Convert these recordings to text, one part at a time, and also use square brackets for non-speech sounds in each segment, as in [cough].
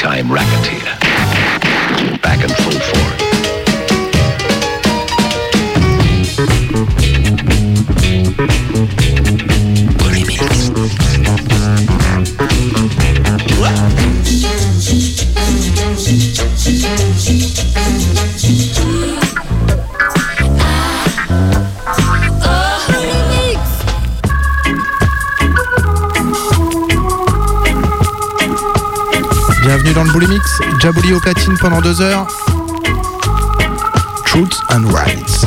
big-time racketeer. Platine pendant deux heures. Truth and Rights.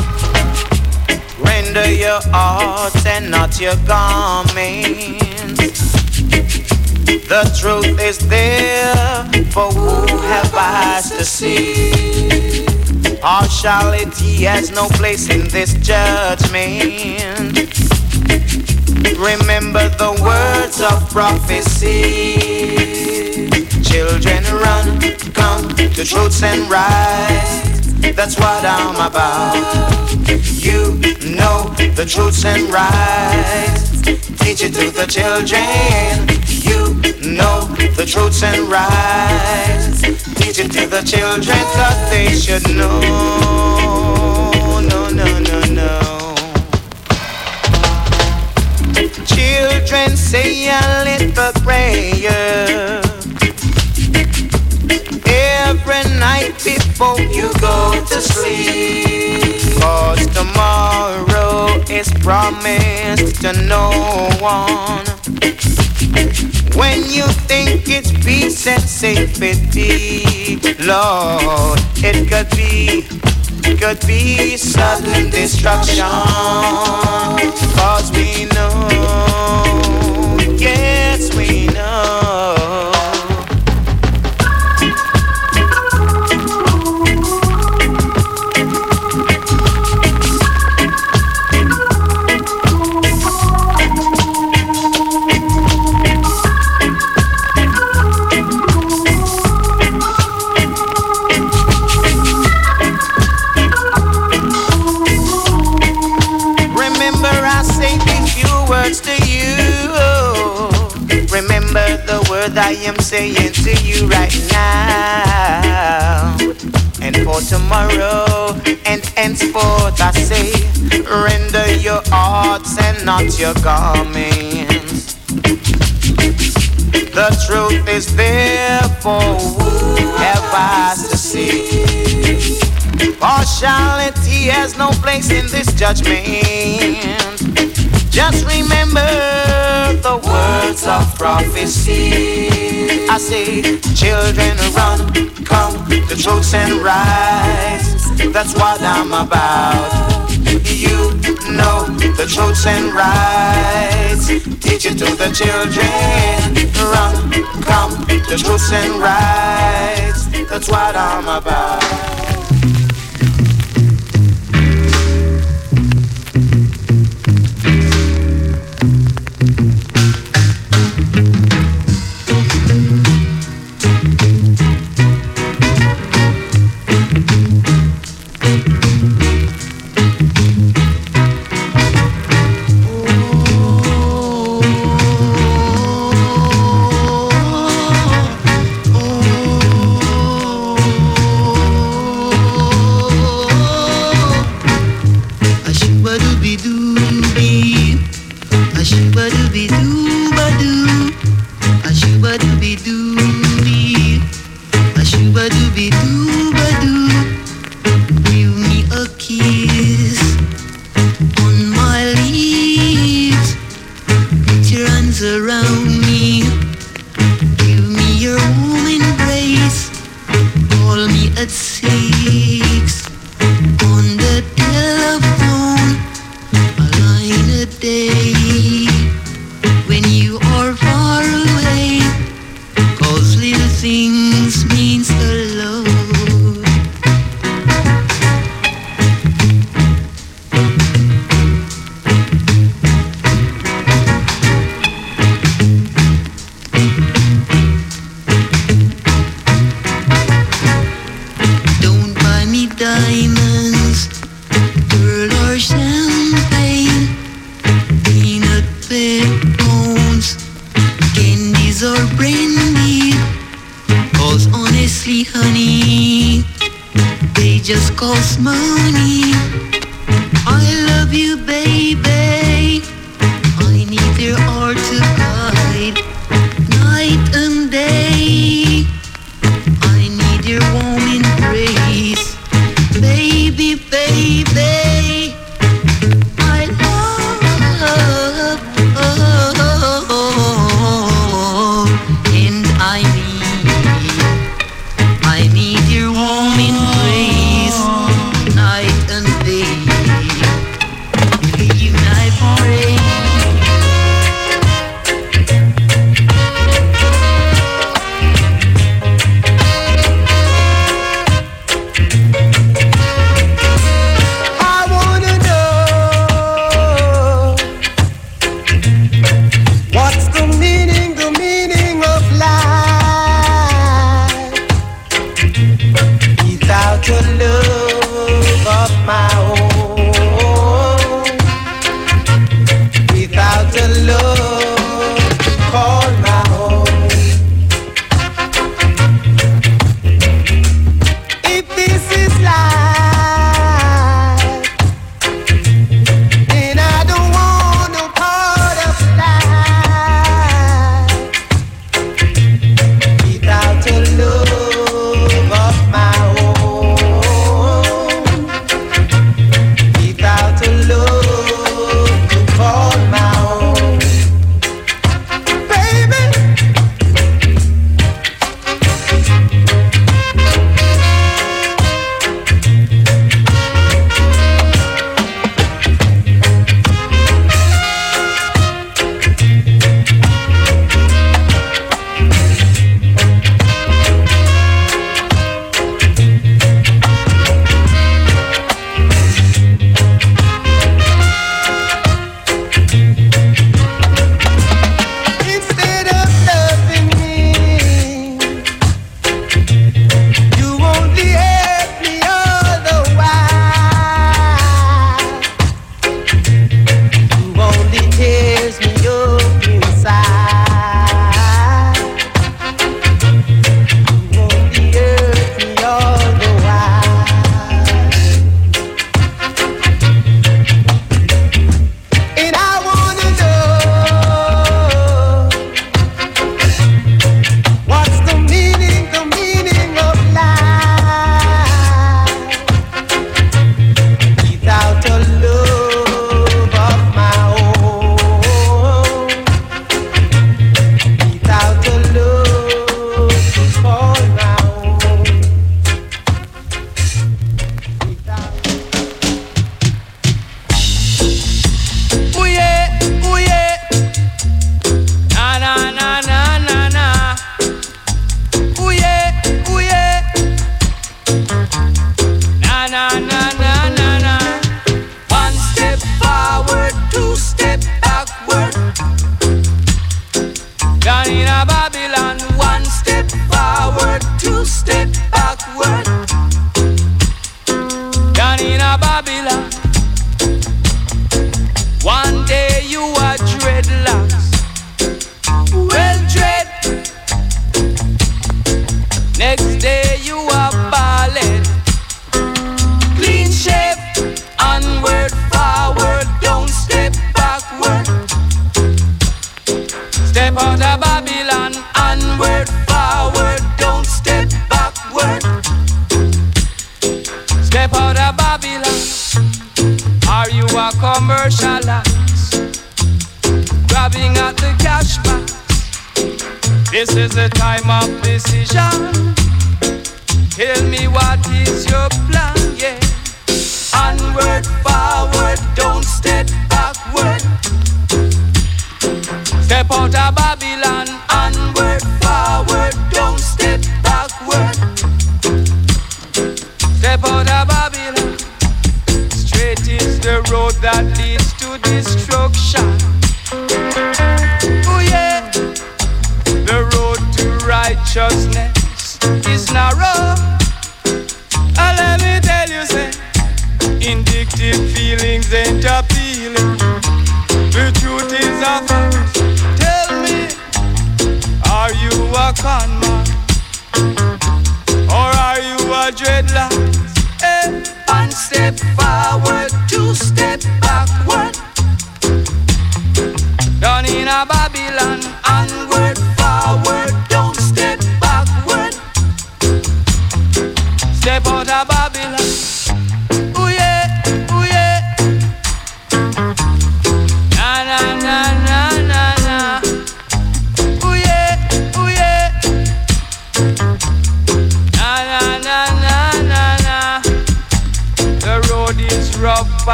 Render your hearts and not your garments. The truth is there for who have eyes to see. Partiality has no place in this judgment. Remember the words of prophecy. Children run, come to truths and rights. That's what I'm about. You know the truths and rights. Teach it to the children. You know the truths and rights. Teach it to the children, cause they should know. No, no, no, no. Children say a little prayer every night before you go to sleep. Cause tomorrow is promised to no one. When you think it's peace and safety, Lord, it could be, could be sudden destruction. Cause we know, yes, we know. Saying to you right now. And for tomorrow and henceforth I say, render your hearts and not your garments. The truth is there for who have to see. Partiality has no place in this judgment. Just remember the words of prophecy. I say, children run, come the truths and rights. That's what I'm about. You know the truths and rights. Teach it to the children. Run, come to truths and rights. That's what I'm about. Ashubadooby-doo-ba-doo.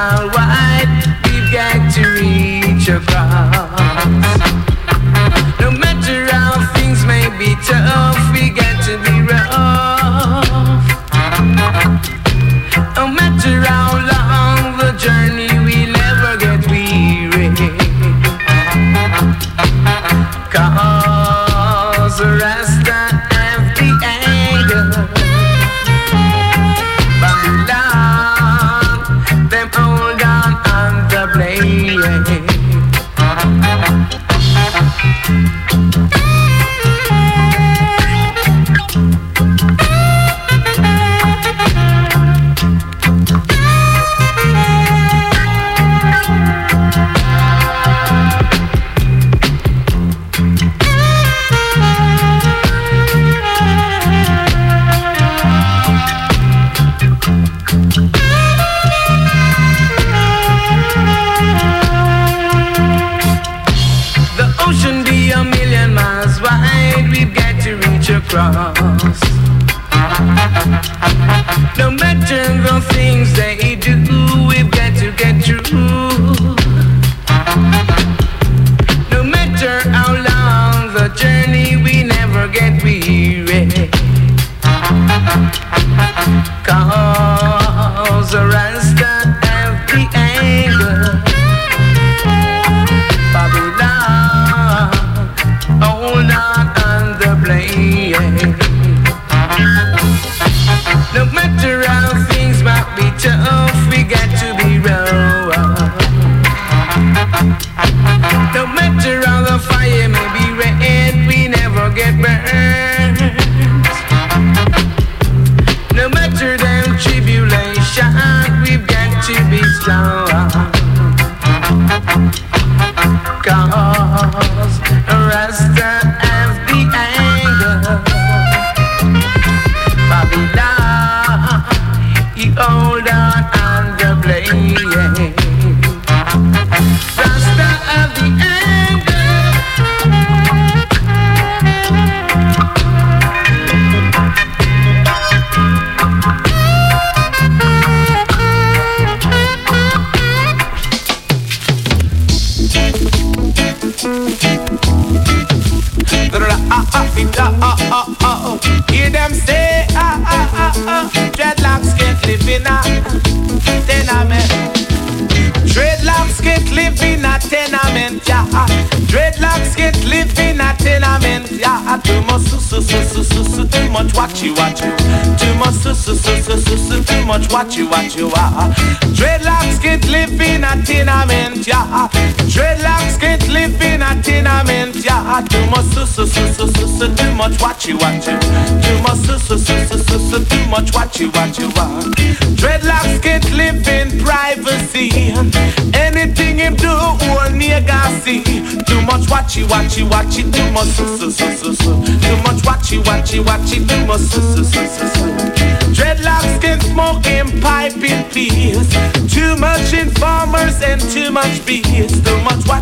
Millions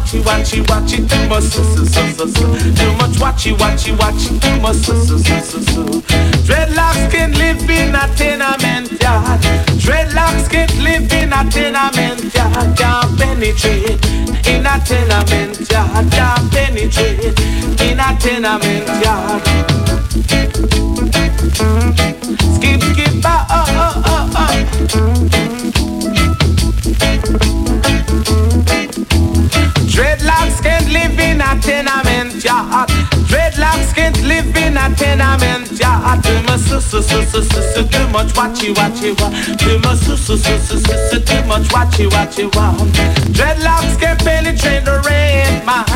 watchy watchy watchy, too much su su su su su. Too much watchy watchy watchy, too much su su su su su. Dreadlocks can live in a tenement yard. Dreadlocks can live in a tenement yard. Can't penetrate in a tenement yard. Can't penetrate in a tenement yard. Live in a tenement yard. Dreadlocks can't live in a tenement yard. Too much su su su su su su, too much watchy watchy wa. Too much su su su su su su, too much watchy watchy wa. Dreadlocks can penetrate the red man.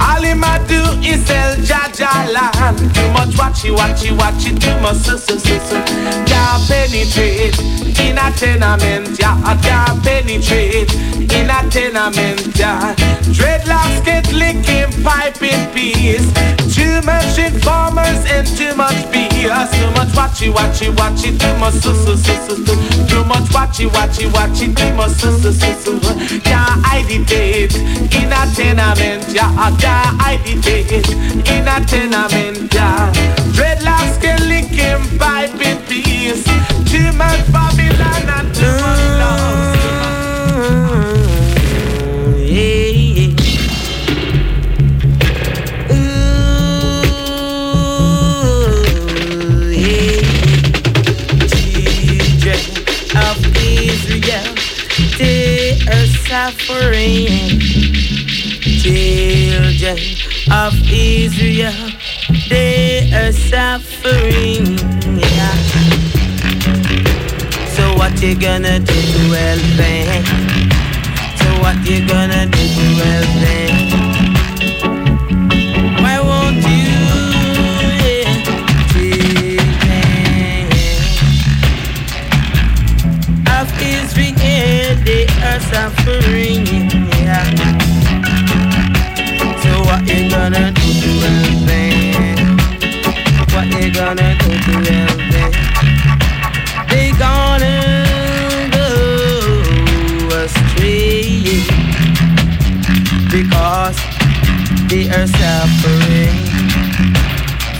All him a do is sell Jaja land. Too much watchy watchy watchy, too much su su su su. Can't penetrate in a tenement yard. Can't penetrate in a tenement yard. Dreadlocks get licking pipe in peace. Too much informers and too much BS. Too much watchy watchy watchy. Too much su su su su su. Too much watchy watchy watchy. Too much su su su su. Can't agitate in a tenement, yeah. Can't agitate in a tenement, yeah. Dreadlocks get licking pipe in peace. Too much Babylon and too much love. Suffering. Children of Israel, they are suffering. Yeah. So what you gonna do to help them? What you gonna do to help them? Why won't you? Yeah, children of Israel, they are suffering. Yeah. So what you gonna do to help them? What you gonna do to help them? Because they are suffering.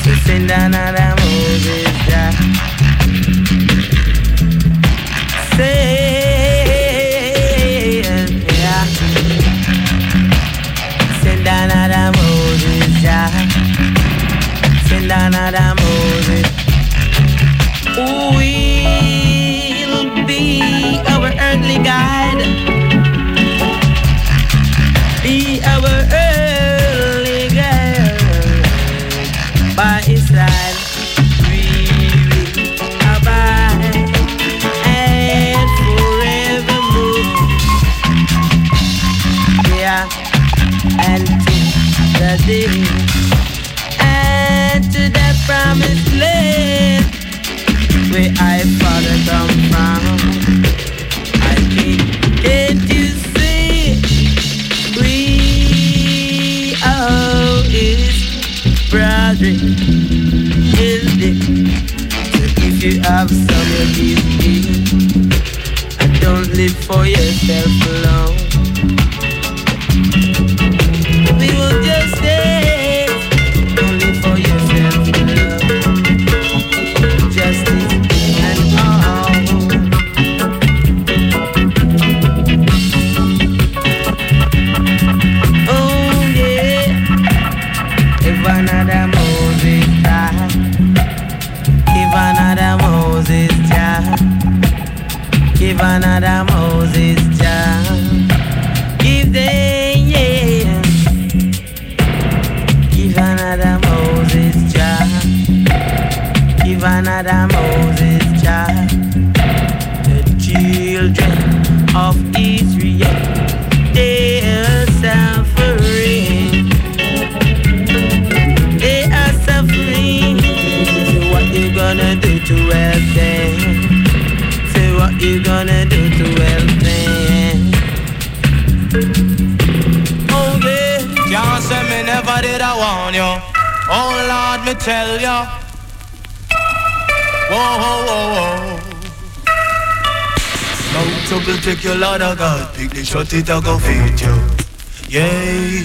So send another Moses. Say, yeah. Send Moses, yeah. Send Moses. Will be our earthly guide? And to the promised land where I father come from. I can't, can't you see? We are his brethren. Is So if you have some of these things, and don't live for yourself alone. You gonna do to help? Oh yeah. Can't say me never did I warn you. Oh Lord, me tell you. Whoa, whoa, whoa, whoa. No trouble, take your Lord of God. Pick the shot, it a go feed you. Yeah.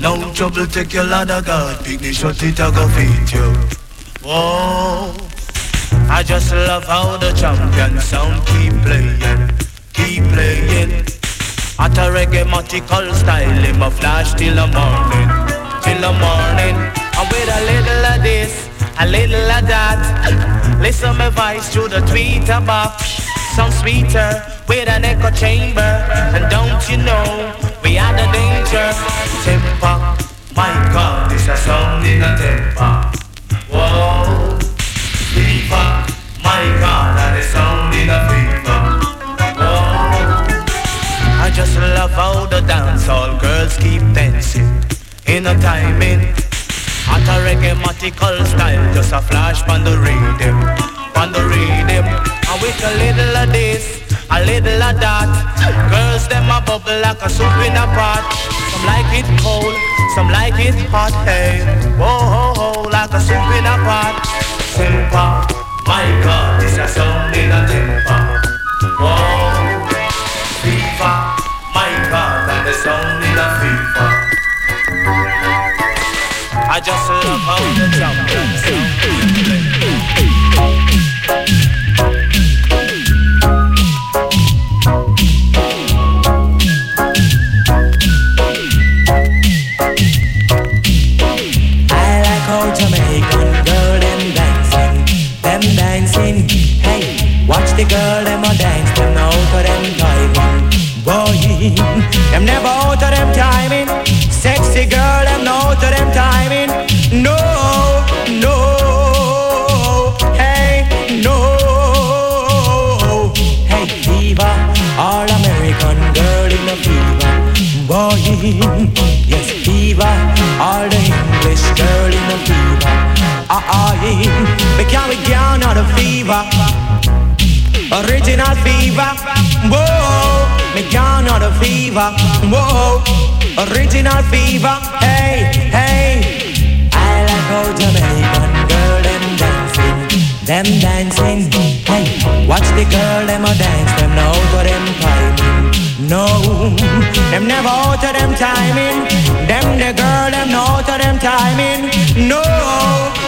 No trouble, take your Lord of God. Pick the shot, it a go feed you. Whoa. I just love how the champion sound keep playing, keep playing. At a reggae style, him a flash till the morning, till the morning. And with a little of this, a little of that. Listen my voice through the tweeter box. Some sweeter with an echo chamber. And don't you know, we are the danger. Temper, my God, this a sound in a temper. Whoa, hot. Hey, whoa ho ho, like a soup in a pot. Simple, my God, this a sound in a temper. Whoa, fever, my God, and the. I just love how the champion them never out of them timing. Sexy girl them no out of them timing. No, no, hey, no. Hey, fever, all American girl in the fever. Boy, yes, fever, all the English girl in the fever. Ah, ah, yeah, we can't, we can't out the fever. Original fever, whoa, me can't out the fever, whoa. Original fever, hey, hey. I like how Jamaican girl them dancing, them dancing. Hey, watch the girl them a dance, them know for them timing. No, them never out of them timing. Them the girl them out of them timing. No, no,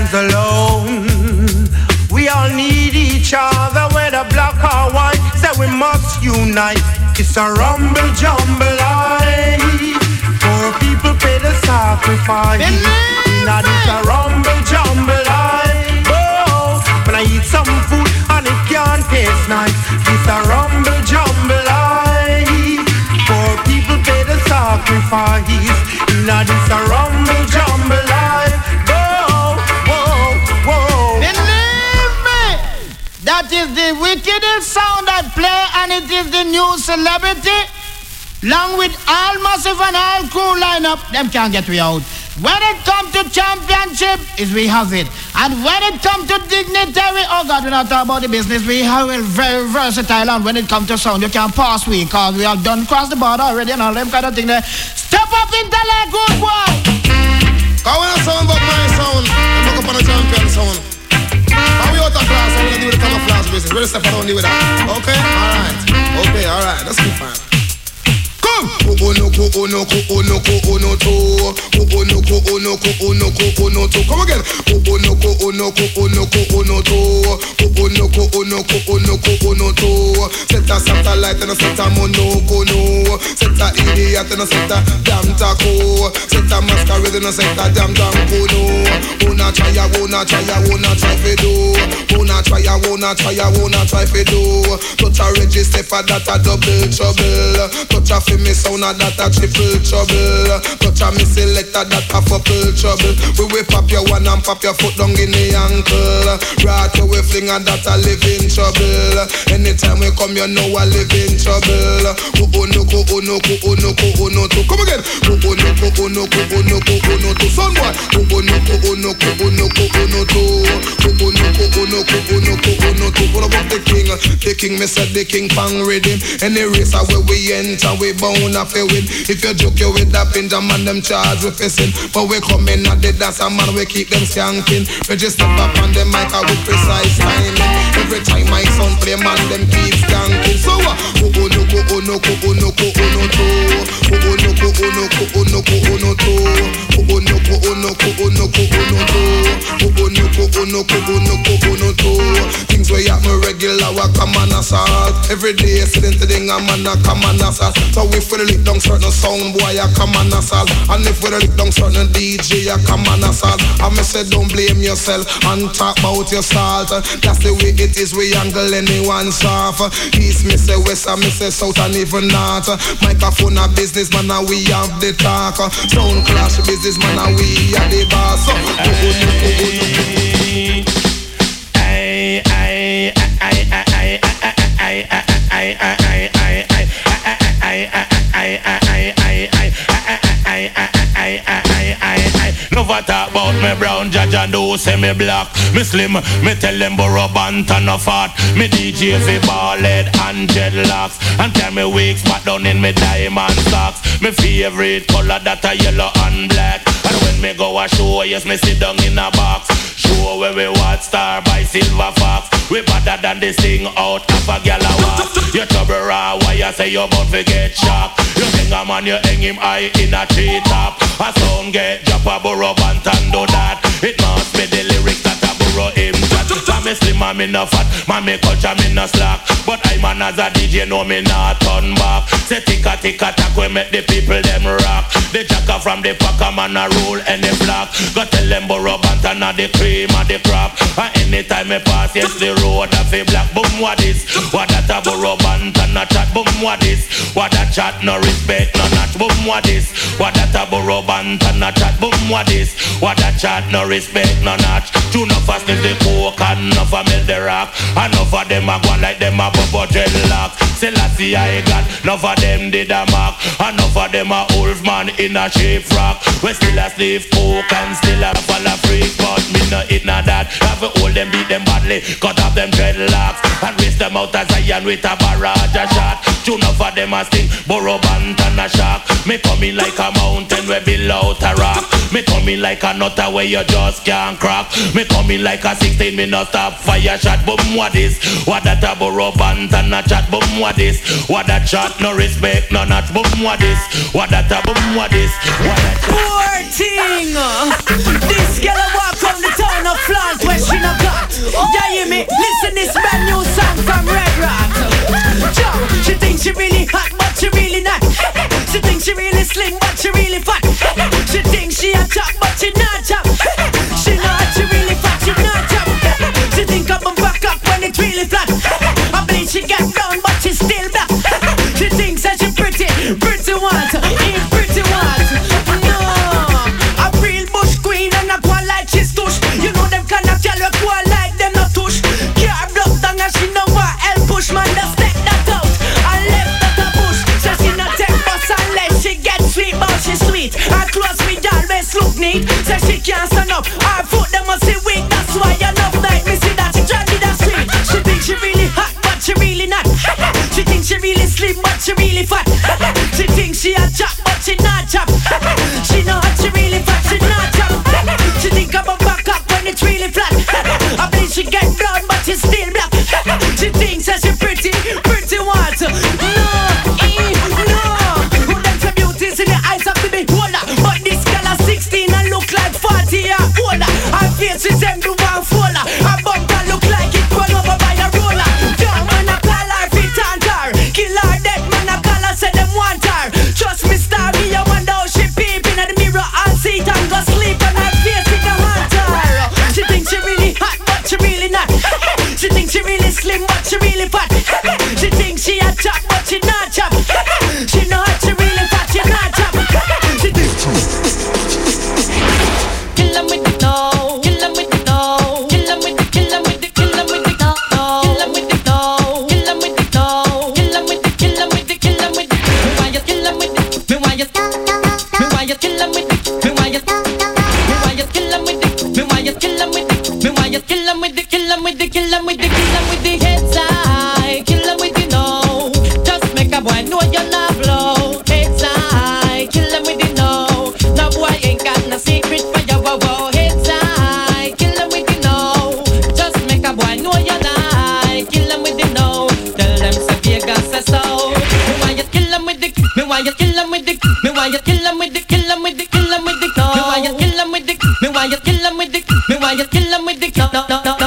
stands alone. We all need each other, whether black or white, so we must unite. It's a rumble jumble life. Poor people pay the sacrifice. Now it's a rumble jumble life. Oh, when I eat some food and it can't taste nice. It's a rumble jumble life. Poor people pay the sacrifice. Now it's a rumble jumble is the wickedest sound I play, and it is the new celebrity. Long with all massive and all crew lineup, them can't get we out. When it comes to championship, is we have it. And when it comes to dignitary, oh God, we're not talking about the business. We have it very versatile. And when it comes to sound, you can't pass we, cause we have done cross the border already and all them kind of thing there. Step up into like good boy. When I sound but my sound, I'm up on a champion sound. How we out of class, I'm gonna do the camouflage business. Where the step around with that? Okay? Alright. Okay, alright. Let's keep fine. Kuonoko onoko onoko onoto. Come again. Kuonoko onoko onoko onoto. Kuonoko onoko onoko onoto. Senta santa light and senta monoko no. Senta idiot and senta damn taco. Senta masquerade and senta damn danko no. Wanna try ya, wanna try ya, wanna try fi do. Wanna try ya, wanna try ya, wanna try fi do. Touch a register for that a double trouble. Touch a fi me the sound of that a triple trouble. Touch a me selector that a couple trouble. We we pop your one and pop your foot down in the ankle. Right where we fling and that a living trouble. Anytime we come, you know I live in trouble. Uno unuku unuku unuku unuku. Come again. Unuku unuku unuku unuku unuku. Son boy. Unuku unuku unuku unuku. Unuku unuku unuku unuku. What about the king? The king, me said the king pang ready. Any race where we enter, we bound a fi win. If you joke you with that pinja man, them charge with fisting. But we come in at the dance, and man, we keep them skanking. We step up on the mic uh, with precise timing. Every time my son play, man, them keep skanking. So? Uh, oh no, oh no, oh no, oh no, to. Oh no, oh no, oh no, oh no, to. Oh no, oh no, oh no, oh no, to. Oh no, oh no, oh no, oh no, to. Things where happen regular, we come and assault. Every day, sitting to the man, a come and assault. So if we lick down certain sound boy, I come and assault. And if we lick down certain DJ, I come and assault. I me say don't blame yourself and talk about your salt. That's the way it is. We angle anyone soft. East me say west, I me say south and even north. Microphone a business man, and we have the talk. Sound clash business man, and we are the boss. So, oh, oh, oh, oh, oh, oh. Ay, ay, ay, ay, ay, ay, ay, ay, ay, ay, ay, ay, Never talk about me brown judge and do say me black. Me slim, me tell them borrow bant and no fat Me DJ fi ball head and dreadlocks. And tell me wigs back down in me diamond socks. Me favorite color that a yellow and black. And when me go a show, yes me sit down in a box Where we watch star by silver fox. We better than this thing out of a gal a walk You trouble raw, why you say you about to get shocked? You hang a man, you hang him high in a tree top A sound get drop a burrow and do that. It must be the lyrics that a burrow him. chat And me slim man me no fat, man me culture me no slack. But I man as a DJ know me not turn back. Say tick a tick a tack we make the people them rock. The jacker from the packer man a roll any block. Go tell them Burro Banton a the cream of the crop. And anytime me pass yes the road a fi black. Boom what this? What that a Burro Banton a chat? Boom what this? What that chat no respect no not? Boom what this? What that a Burro Banton a chat? Boom what this? What that chat no respect no not? Two no fast is the coke and enough a melt the rock. Enough of them a go like them a bubble dreadlock. Selassie I got enough of them did a mark. Enough of them a wolf man in a shape rock. We still a slave coke and still a fall a freak, but me no it not that. Have to hold them, beat them badly, cut off them dreadlocks and race them out as Zion with a barrage a shot. Two enough of them a sting, burrow band and a shock. Me coming like a mountain where below a rock. Me coming like a nutter where you just can't crack. Me coming like a 16 me not stop fire shot. Boom what is? What that a burrow band and a chat? Boom what is? What that shot? No respect, no not. Boom what is? What that a boom what is? What that Poor thing. This girl walk on the town of France where she no got. Yeah, hear me? Listen this brand new song from Red Rat. Joe, she thinks she really hot, but she really not. she thinks she really slim, but she really fat. she thinks she a chop, but she not chop. Flat. [laughs] I believe she got down, but she still black. [laughs] she thinks that she pretty, pretty want, ain't pretty want. No, a real bush queen and a go like she's tush. You know them kind of girl who like them not tush. Car block down and she know what help push man just step that out. I left that a bush, so she not take bus unless she get sweet, but she sweet. Her clothes me always look neat, so she can't stand up. Her foot them must see think she really slim, but she really fat. [laughs] she think she a chop, but she not chop. [laughs] she know hot, she really fat, she not chop. [laughs] she think I'm a back up when it's really flat. I believe she get brown, but she still black. she thinks that she pretty, pretty what? She really fat. she thinks she a chop, but she not chop. she know hot, she really fat, she not chop. she Kill 'em with the dough, kill with the dough, kill with the, kill with the, kill with the dough, kill with the dough, kill with the dough, kill with the, kill with the, kill with the. Me want you kill with the, me want you, me want you kill with the, me want you, me want you kill with the, me want you kill with the, me want you kill with the, kill with the, kill with the, why you killing with the killing with the killing with the Me why you killing with the me why you killing with the me with the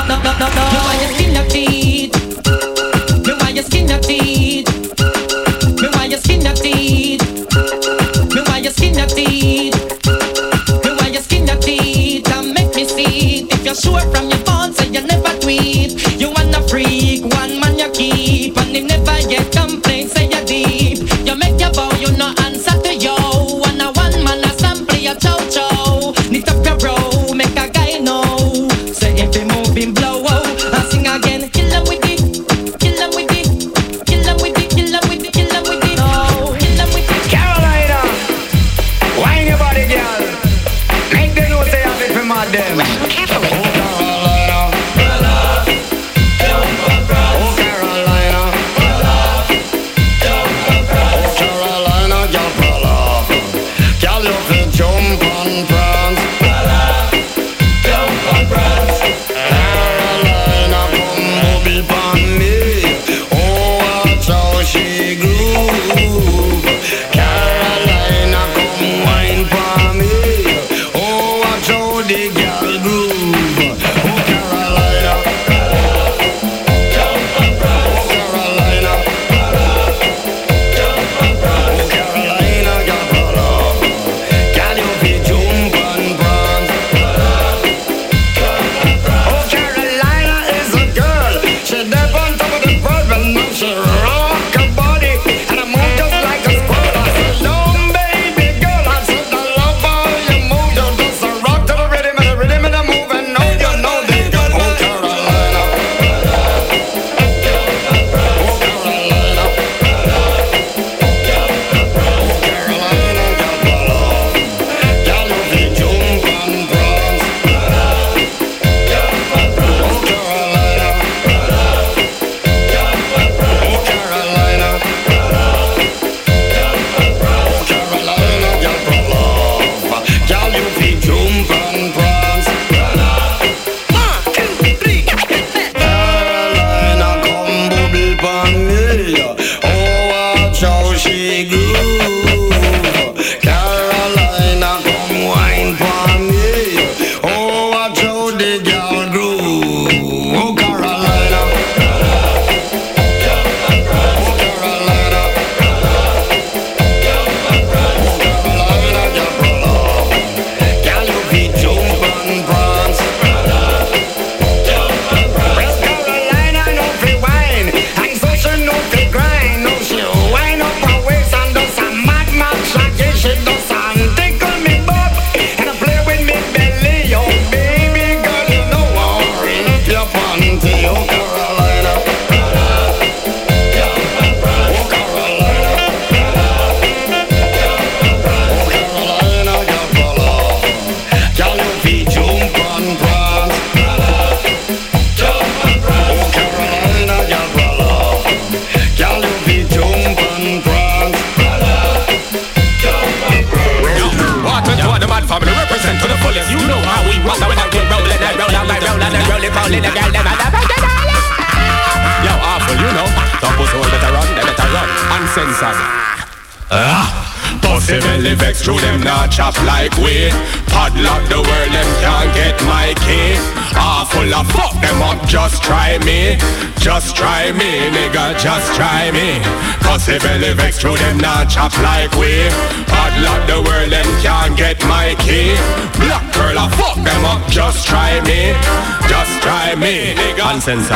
Uncensored.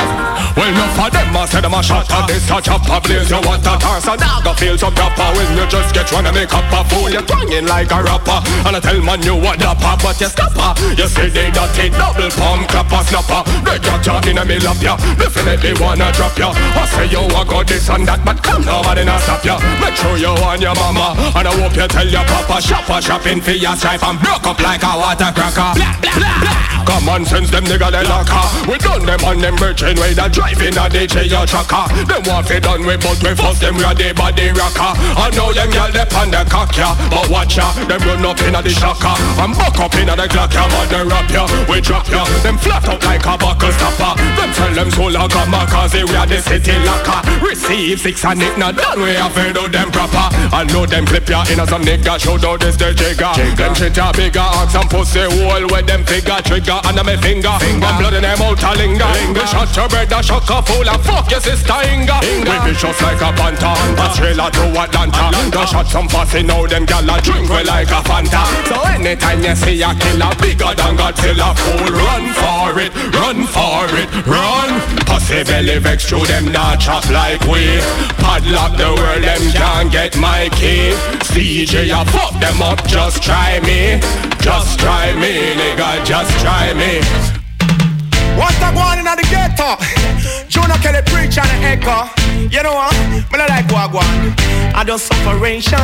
Well, enough of them, I said them a shot at this a blaze You want a toss, a dog, feel so proper. When you just get one and make up a fool You're twanging like a rapper. And I tell man you the pop, but you stopper. You say they dirty double palm clapper snapper. They got you in the middle of ya. Definitely wanna drop ya. I say you a go this and that But come nobody not stop ya. Make sure you and your mama And I hope you tell your papa Shopper shopping for your stripe And broke up like a water cracker. Blah, blah, blah, blah. Common sense them nigga they locker We done them on them merchant way That driving a DJ your trucker. Them want fi done with but we first them we the body rocker. I know them gyal they on the cock ya But watch ya Them run up inna the shocker. And buck up inna the clock ya Man they rap ya We drop ya. Them flat up like a buckle stopper Them tell them so like a cause we are the city locker. Receive six and it not done We have to do them proper. I know them clip ya inna some nigga Show out this the jigger. Them shit ya bigger Ask some pussy hole Where them figure trigger Under me finger. One blood in them out a linger. We shot your a shock a fool And fuck your sister Inga. We vicious like a panther. Australia to Atlanta. Go shot some pussy now them gyal a drink we like a Fanta. So anytime you see a killer Bigger than Godzilla Fool run for it Run for it Run. Pussy belly vex through them not chop like we. Padlock the world them can't get my key. CJ I fuck them up just try me. Just try me nigga just try me What's that going in the ghetto? Jonah Kelly preach and echo. You know what? But I like Wagwan. I do sufferation,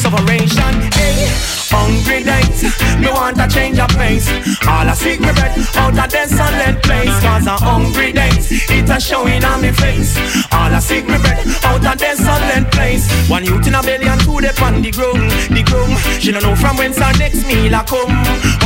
sufferation, hey. Hungry days, me want a change of pace. All I seek me bread out of desolate place. Cause I'm hungry days, it a showing on me face. All I seek me bread out of desolate place. One youth in a belly and two they on the ground, the ground. She don't know from whence her next meal a come.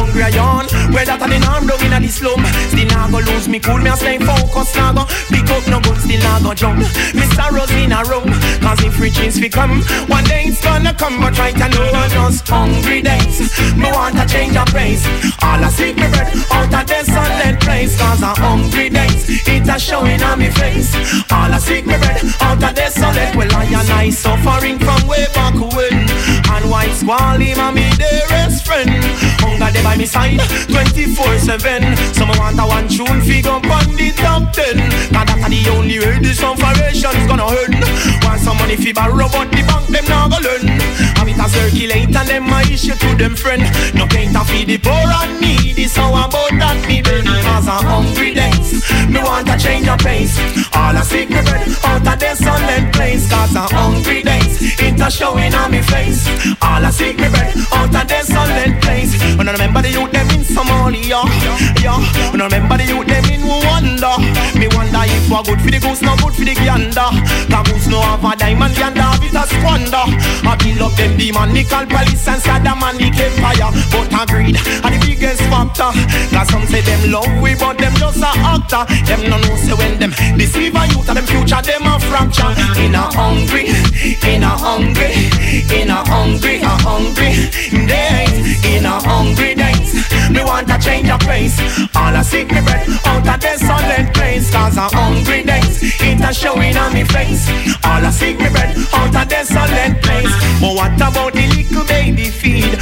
Hungry I yawn, where that in arm down in a the slum. Still not go lose me cool, me a stay focused now go. Pick up no gun, still not go jump. Mr. Rose in a room, cause if riches fi come, one day it's gonna come. But right I know I'm just hungry days. Me want a change of pace. All I seek me bread out of desolate place, cause I'm hungry days. It a showing on me face. All I seek me bread out of desolate. Well I and I suffering from way back when, and white squall him and me dearest friend. Hunger they by me side 24/7. Some want a one tune figure on the top ten. Cause that's the only way this operation's gonna earn. Want some money fi borrow but the bank them not go learn. Have it a circulate and them a issue to them friend. No paint a feed the poor and needy. So about that me then cause I'm hungry days. Me want a change of pace. All I seek me bread out of desolate place. Cause I'm hungry days. It a showing on me face. All I seek me bread out of desolate place. When I remember the youth them in Somalia. Yeah. When I remember the youth them in Rwanda. Me wonder if what good for the goose, no good for the gander. The goose no have a diamond, gander have it a squander. I build up them demonical police and the empire. But I greed are the biggest factor. Cause some say them love we, but them just a actor. Them no know say when them deceive a youth and them future them a fracture. In a hungry, in a hungry, in a hungry, a hungry days. In a hungry days, me want a change of pace. All I seek me bread out of desolate place. Cause I'm hungry days, it a showing on me face. All I seek me bread out of desolate place. But what about the little baby feed,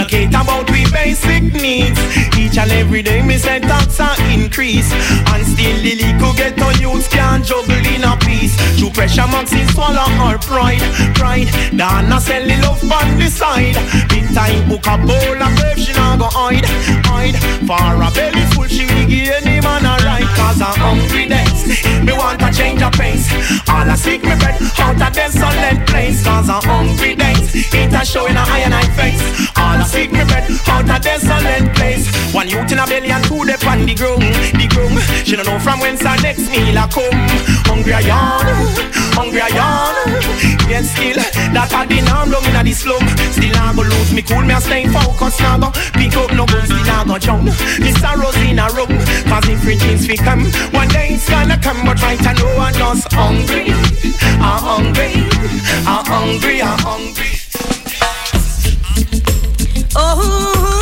I care about we basic needs. Each and every day me say tax a increase. And still the little ghetto youths can't juggle in a piece. True pressure maxi swallow our pride, pride. Dana sell the love on the side. Big time book a bowl of brave, she not go hide, hide. For a belly full, she will give any man a right. Cause I'm hungry days. Me want a change of pace. All I seek me bread out of desolate place. Cause I'm hungry days. It a show in a iron face. All a sick me bed on a desolate place. One youth in a belly and two dep on the ground, the ground. She don't know from whence her next meal a come. Hungry I yawn, hungry I yawn. Yet still, that I the norm down in a the slum. Still I go lose me cool, me a stay focused now go pick up no guns, still I go jump. The sorrows in a room, cause if things we come, one day it's gonna come, but right I know I'm just hungry, I'm hungry, I'm hungry, I'm hungry. Oh.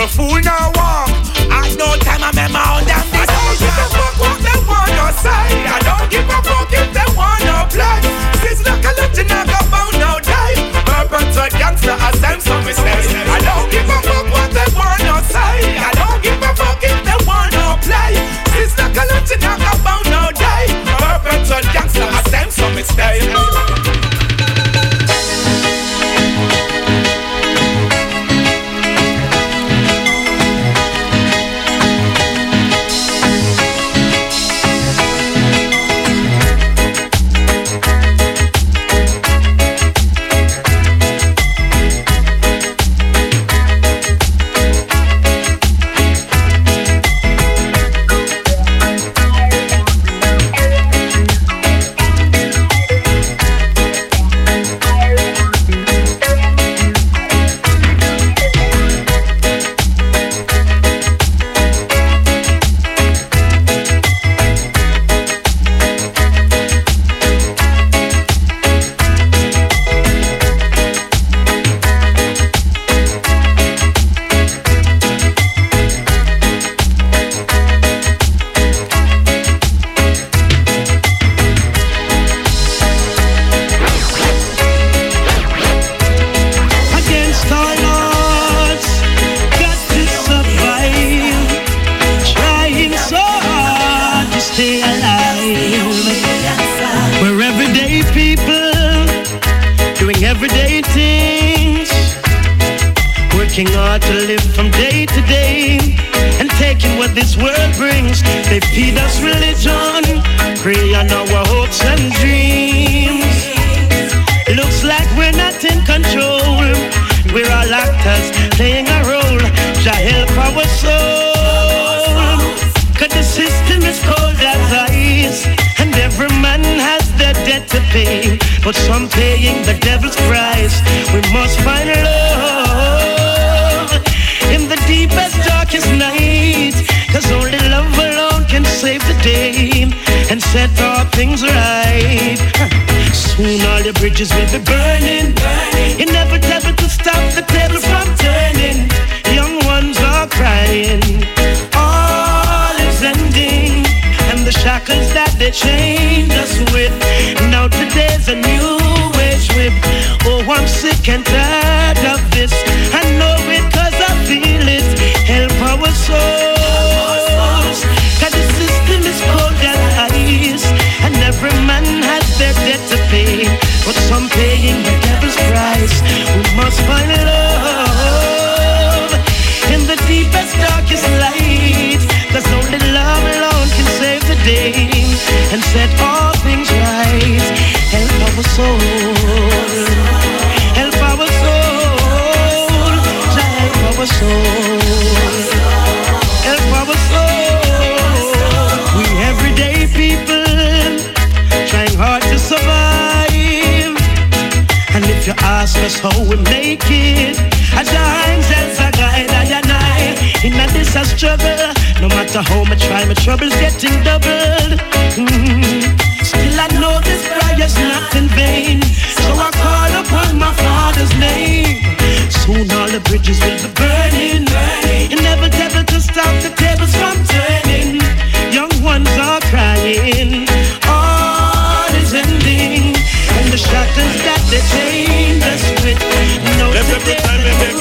a fool now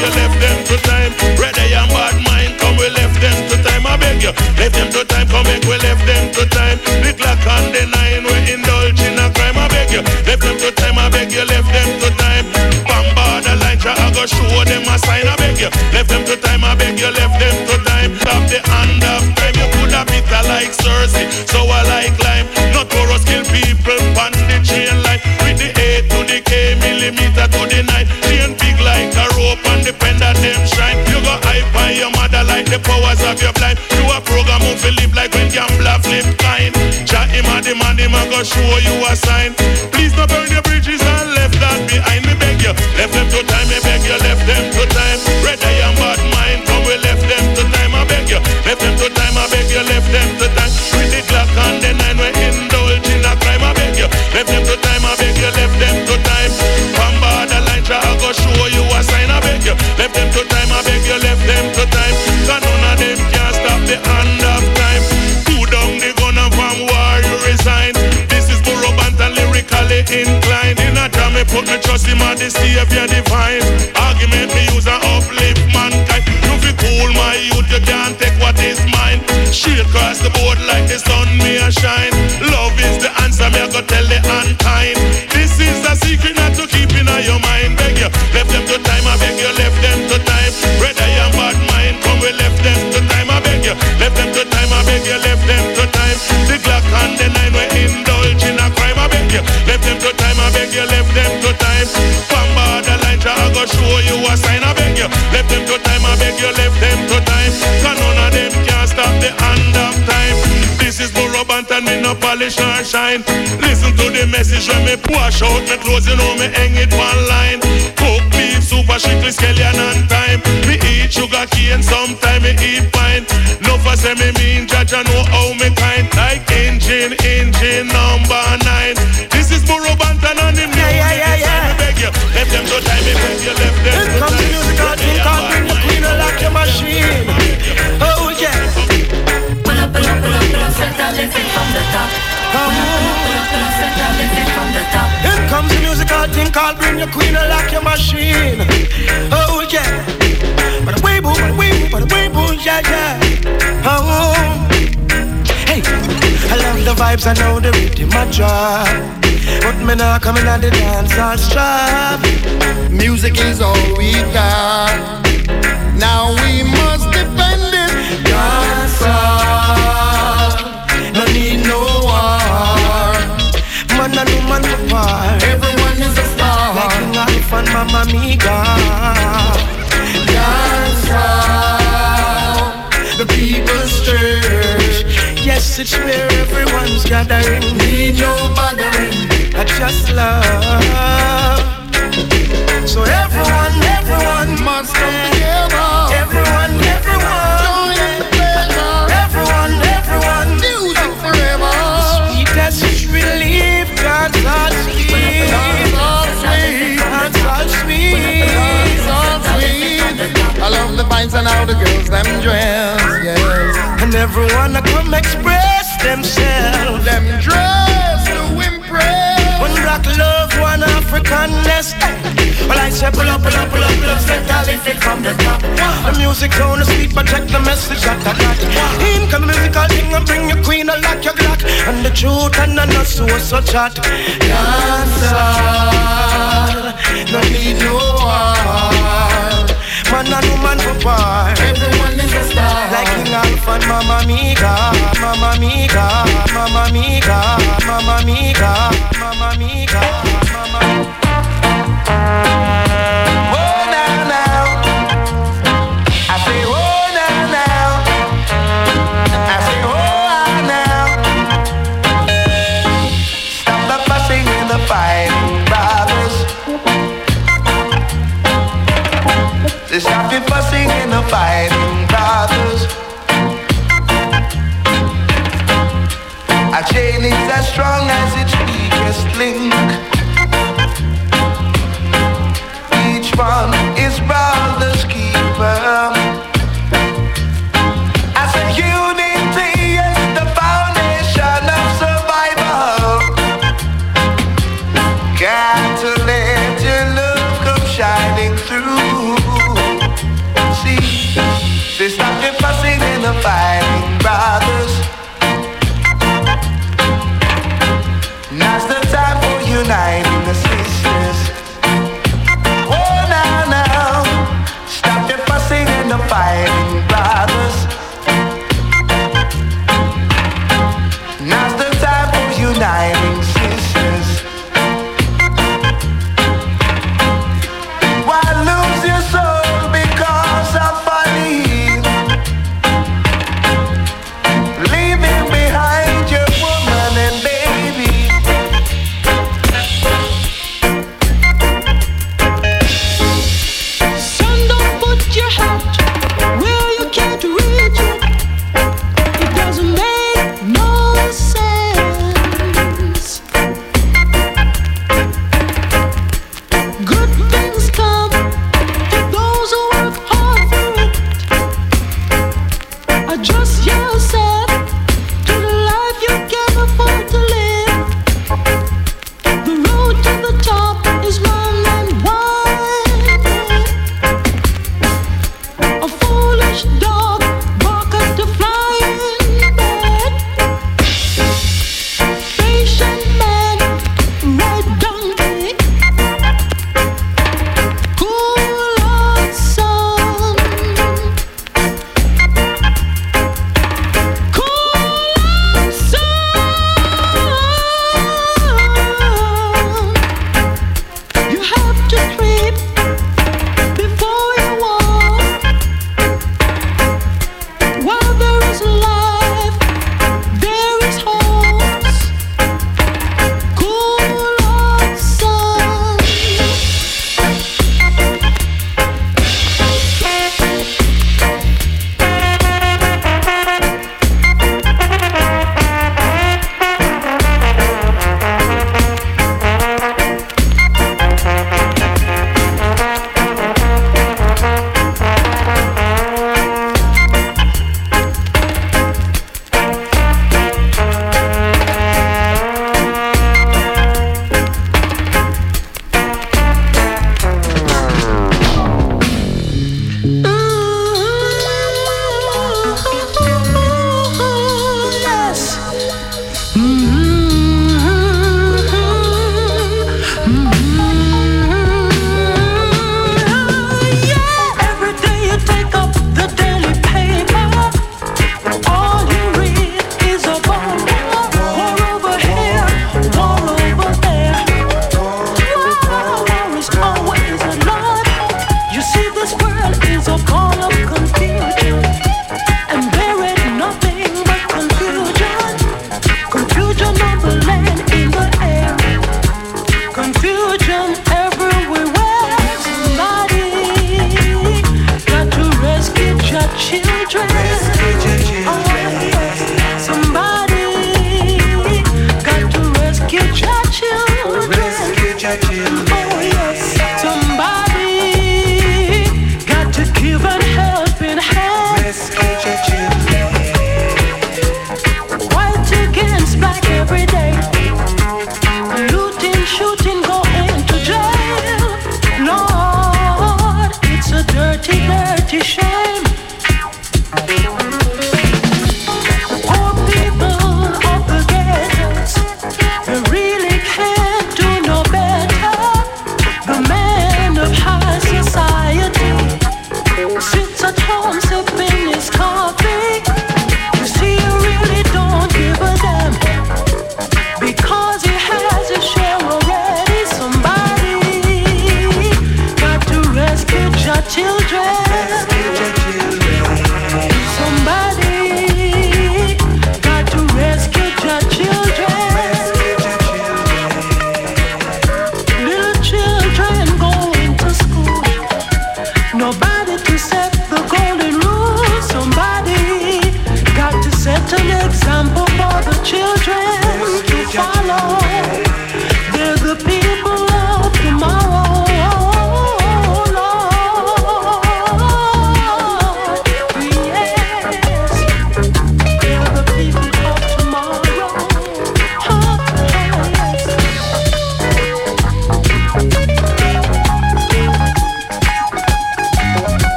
you left them to time. Ready and bad mind, come we left them to time. I beg you, left them to time, come make we left them to time. Little like on the nine, we indulge in a crime. I beg you, left them to time. I beg you, left them to time. Bombard the line, try I go show them a sign. I beg you, left them to time. I beg you, left them to time. Stop the hand of time. You could have bitter like Cersei, so I like the powers of your blind. You a program who feel live like when gambler flip kind. Chat him and the man, him a go show you a sign. Please don't burn your trust him as the savior divine. Argument me use and uplift mankind. You fi cool my youth, you can't take what is mine. Shield across the board like the sun me a shine. Love is the answer, me I go tell the unkind. Me no shine. Listen to the message when me push out me clothes, you know me hang it one line. Cook beef, super strictly scallion on time. Me eat sugar cane, sometime me eat pine. No for say me mean, judge I know how me kind. Like engine, engine number music, I bring your queen and lock your machine. Oh yeah. But way boo, but way boo, but way boo, yeah yeah. Oh. Hey, I love the vibes, I know the rhythm I drop. But me not coming at the dance, I'll strap. Music is all we got. Now we must defend it. Dance all. No need no war. Man and woman apart. And Mama Miga. Dance. The people's church. Yes, it's where everyone's gathering. Need no bothering. I just love. So everyone, everyone must come together. Everyone, everyone. Join together. Everyone, everyone. Music forever. Sweetest relief, God's all sweet. All sweet. God's all sweet. God's all sweet. I love the vibes and how the girls them dress. Yes. And everyone to come express themselves. Them dress to impress. One black love, one Africanness. Well, I say pull up, pull up, pull up, pull up, set that lifted from the top. The music on the but check the message that I got. In come the musical thing and bring your queen and lock your glock. And the truth and the not so so chat. Dancer,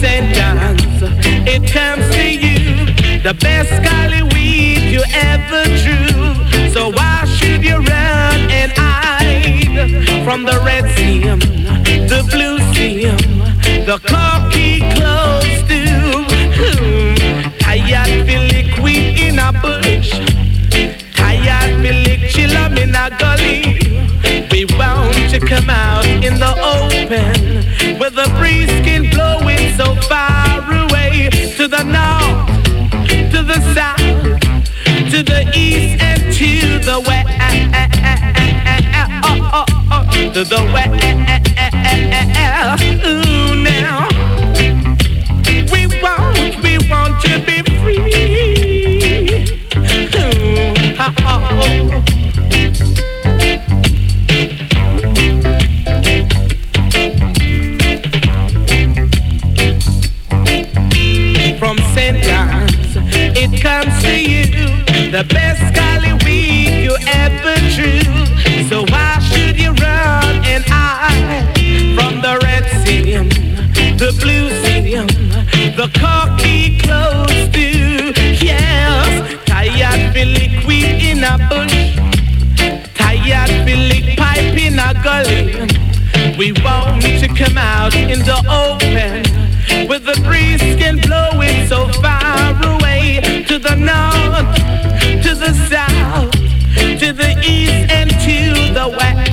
St. John's, it comes to you, the best golly weed you ever drew. So why should you run and hide from the red sea, the blue sea, the cocky close to? Tired feel liquid in a bush. Tired feel lick chill in a gully. We want to come out in the open with the breeze the south, to the east and to the west. To the west. The best golly weed you ever drew. So why should you run and hide from the red sea, the blue sea, the cocky clothes too? Yes, tired feel liquid in a bush, tired feel pipe in a gully. We want me to come out in the open with the breeze skin blowing so far away to the north, the south, to the east and to the west.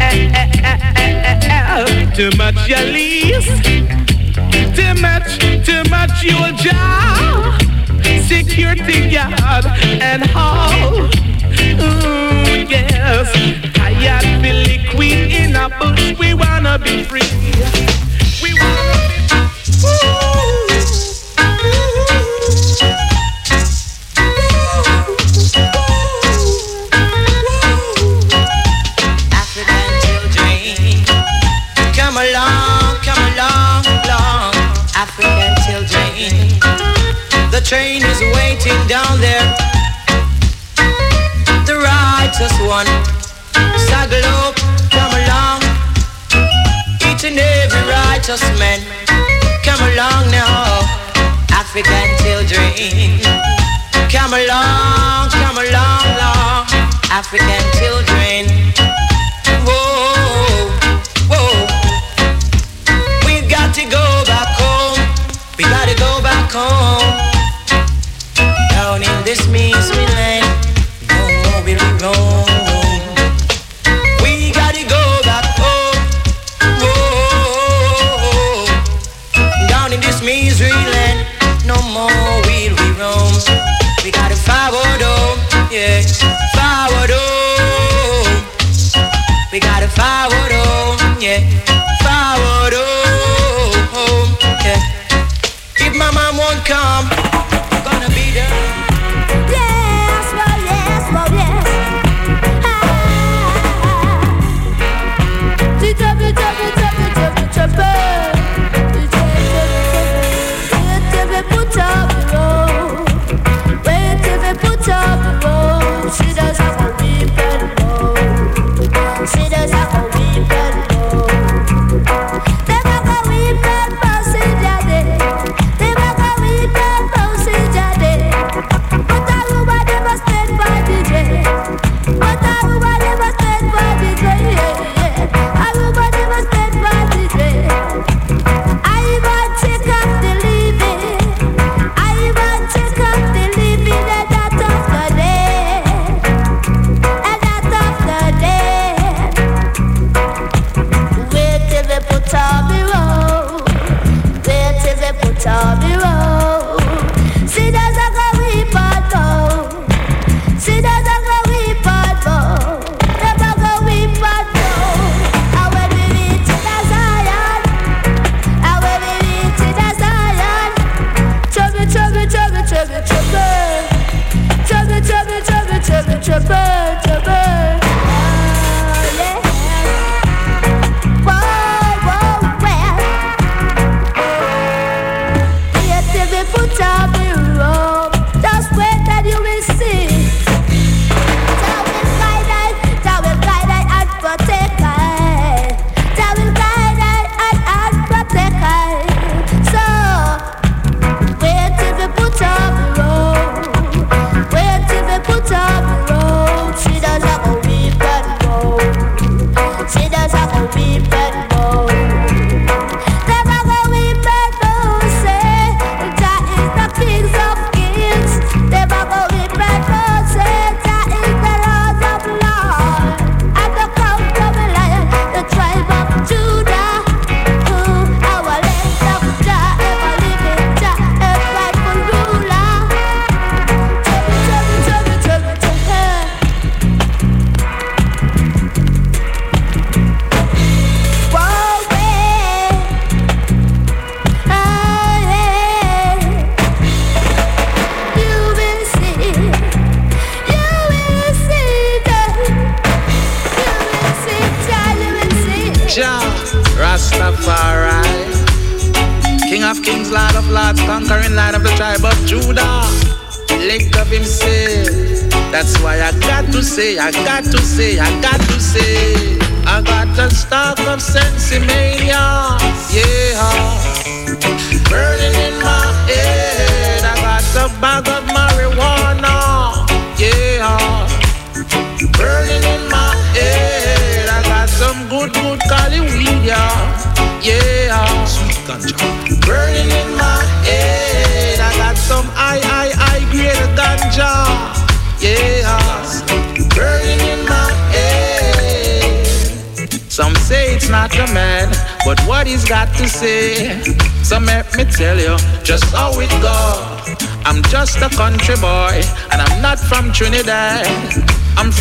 Too much you lease, too much, too much you'll jar. Security guard and hall. Ooh, yes, tired feel liquid in a bush. We wanna be free. train is waiting down there. The righteous one, saddle up, come along. Each and every righteous man, come along now. African children, come along, come along, long. African children. this means we ain't no. We gotta go back home, oh, down in this misery land. No more. We gotta forward yeah, forward. We gotta forward yeah, forward. If my won't come.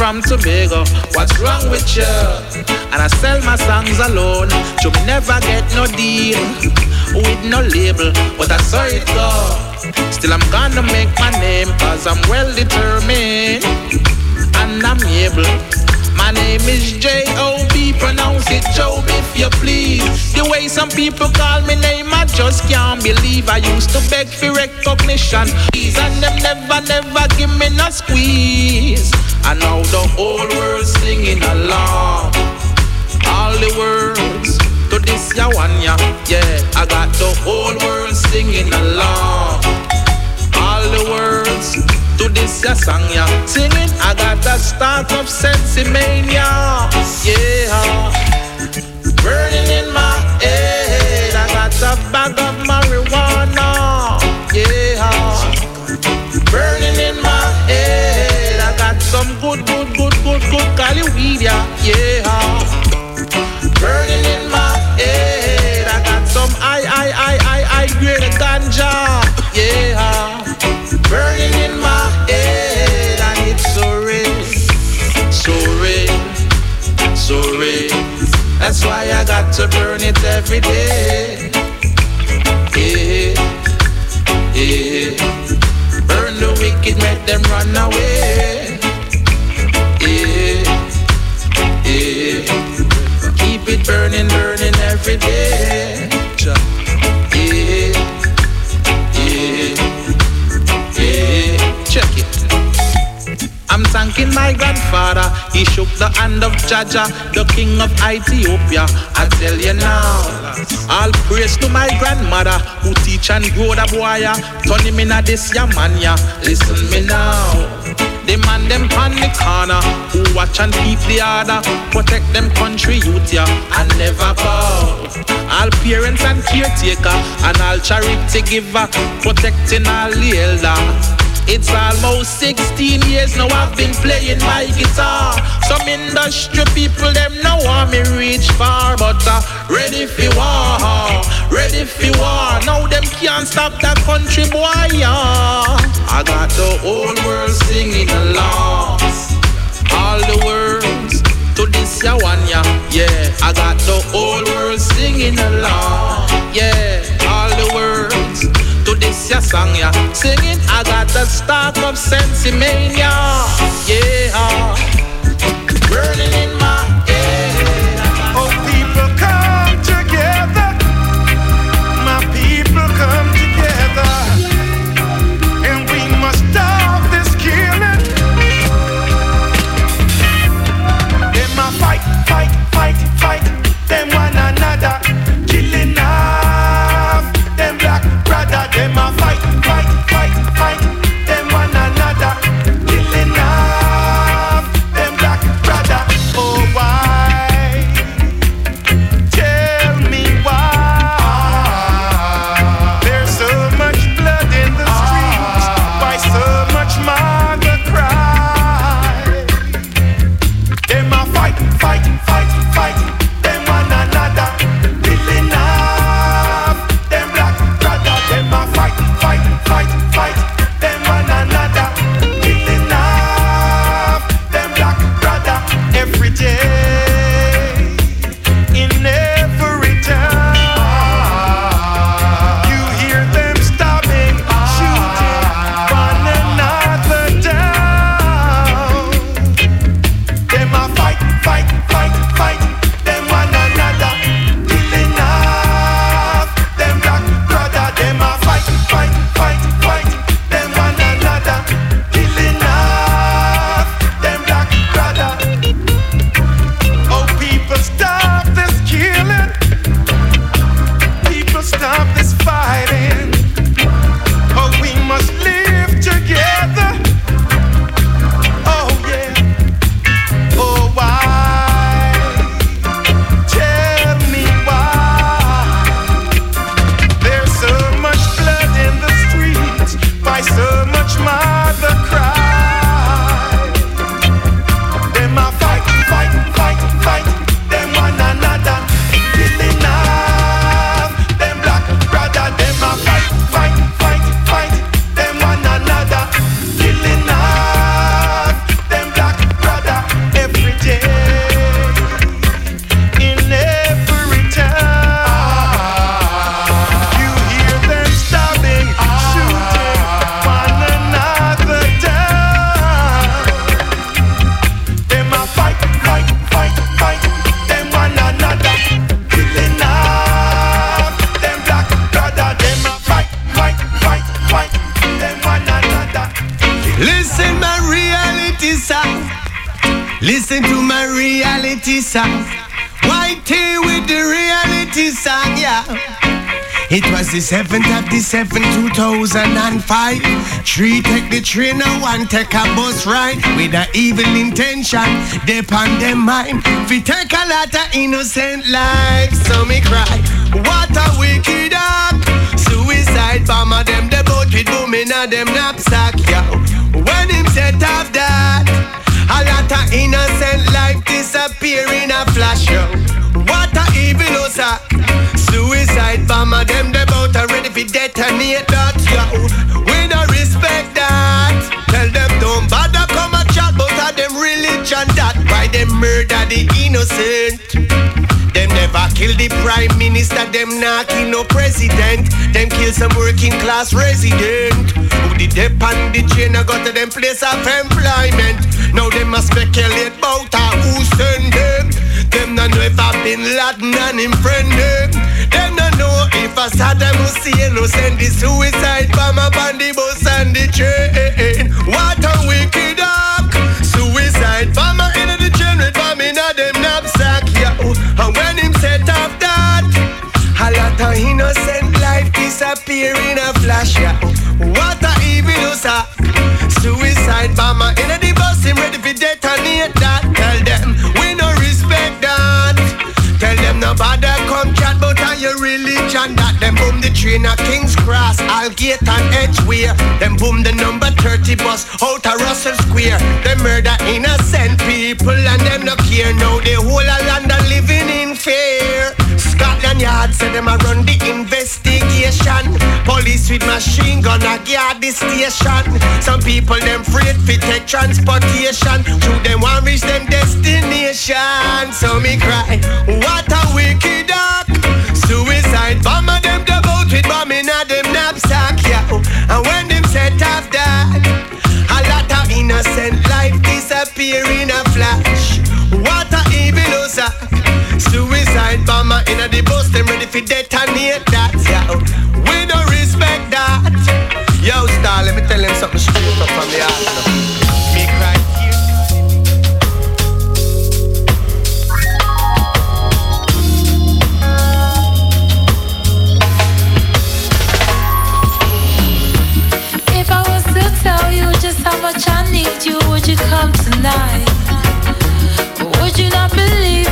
from Tobago. Every day. Yeah, yeah. Burn the wicked, make them run away. Yeah, yeah. Keep it burning, burning every day. Yeah, yeah, yeah. Check it. I'm thanking my grandfather. He shook the hand of Jaja, the king of Ethiopia. I tell you now, all praise to my grandmother who teach and grow the boy. Turn him in a this ya man ya. Listen me now. The man them on the corner who watch and keep the order, protect them country youth ya and never bow. All parents and caretaker and all charity giver, protecting all the elder. It's almost 16 years now I've been playing my guitar. Some industry people them know want me reach far, but uh, ready for war, ready for war. Now them can't stop that country boy. Yeah. I got the whole world singing along, all the words to this ya one ya. Yeah, I got the whole world singing along. Yeah, this ya song ya. Singing, I got the spark of sensimania. Yeah, burning in my Listen to my reality song. White tea with the reality song, yeah. It was the 7th of the December 2005. Three take the train and one take a bus ride. With a evil intention, they on them mind. We take a lot of innocent lives, so me cry. What a wicked act. Suicide bomber, them the boat with booming at them knapsack, yo. When him set off that, a lot of innocent life disappear in a flash, yo. What a evil sack. Suicide bomber, them the boat are ready for detonate that, yo. We don't respect that. Tell them don't bother come and chat about them religion that why them murder the innocent. Never kill the prime minister, them not kill no president. Them kill some working class resident. Who the dep on the chain and got to them place of employment. Now them must speculate about uh, who send them. Them not know if I bin Laden and him friend them. Them not know if I Saddam Hussein no send the suicide bomb up on the bus and the train. What a wicked act. Suicide bomber a innocent life disappear in a flash, yeah. What a evil sack. Suicide bomber in the bus, him ready for detonate that. Tell them we no respect that. Tell them no bother come chat but on your religion that them boom the train at King's Cross, Aldgate and Edgware. Them boom the number 30 bus out of Russell Square. Them murder innocent people and them no care. Now the whole of London living in fear. Scotland Yard said them a run the investigation. Police with machine gun a guard the station. Some people them afraid fi take transportation. Through them want reach them destination. So me cry, what a wicked act. Suicide bomber them the boat with bomb a them knapsack, yeah. And when them set off that, a lot of innocent life disappear in a flash. What a evil sack. Suicide bomber in the bus, them ready for detonate that, yeah. Oh. We don't respect that. Yo, star, let me tell him something straight up from the heart. If I was to tell you just how much I need you, would you come tonight? Or would you not believe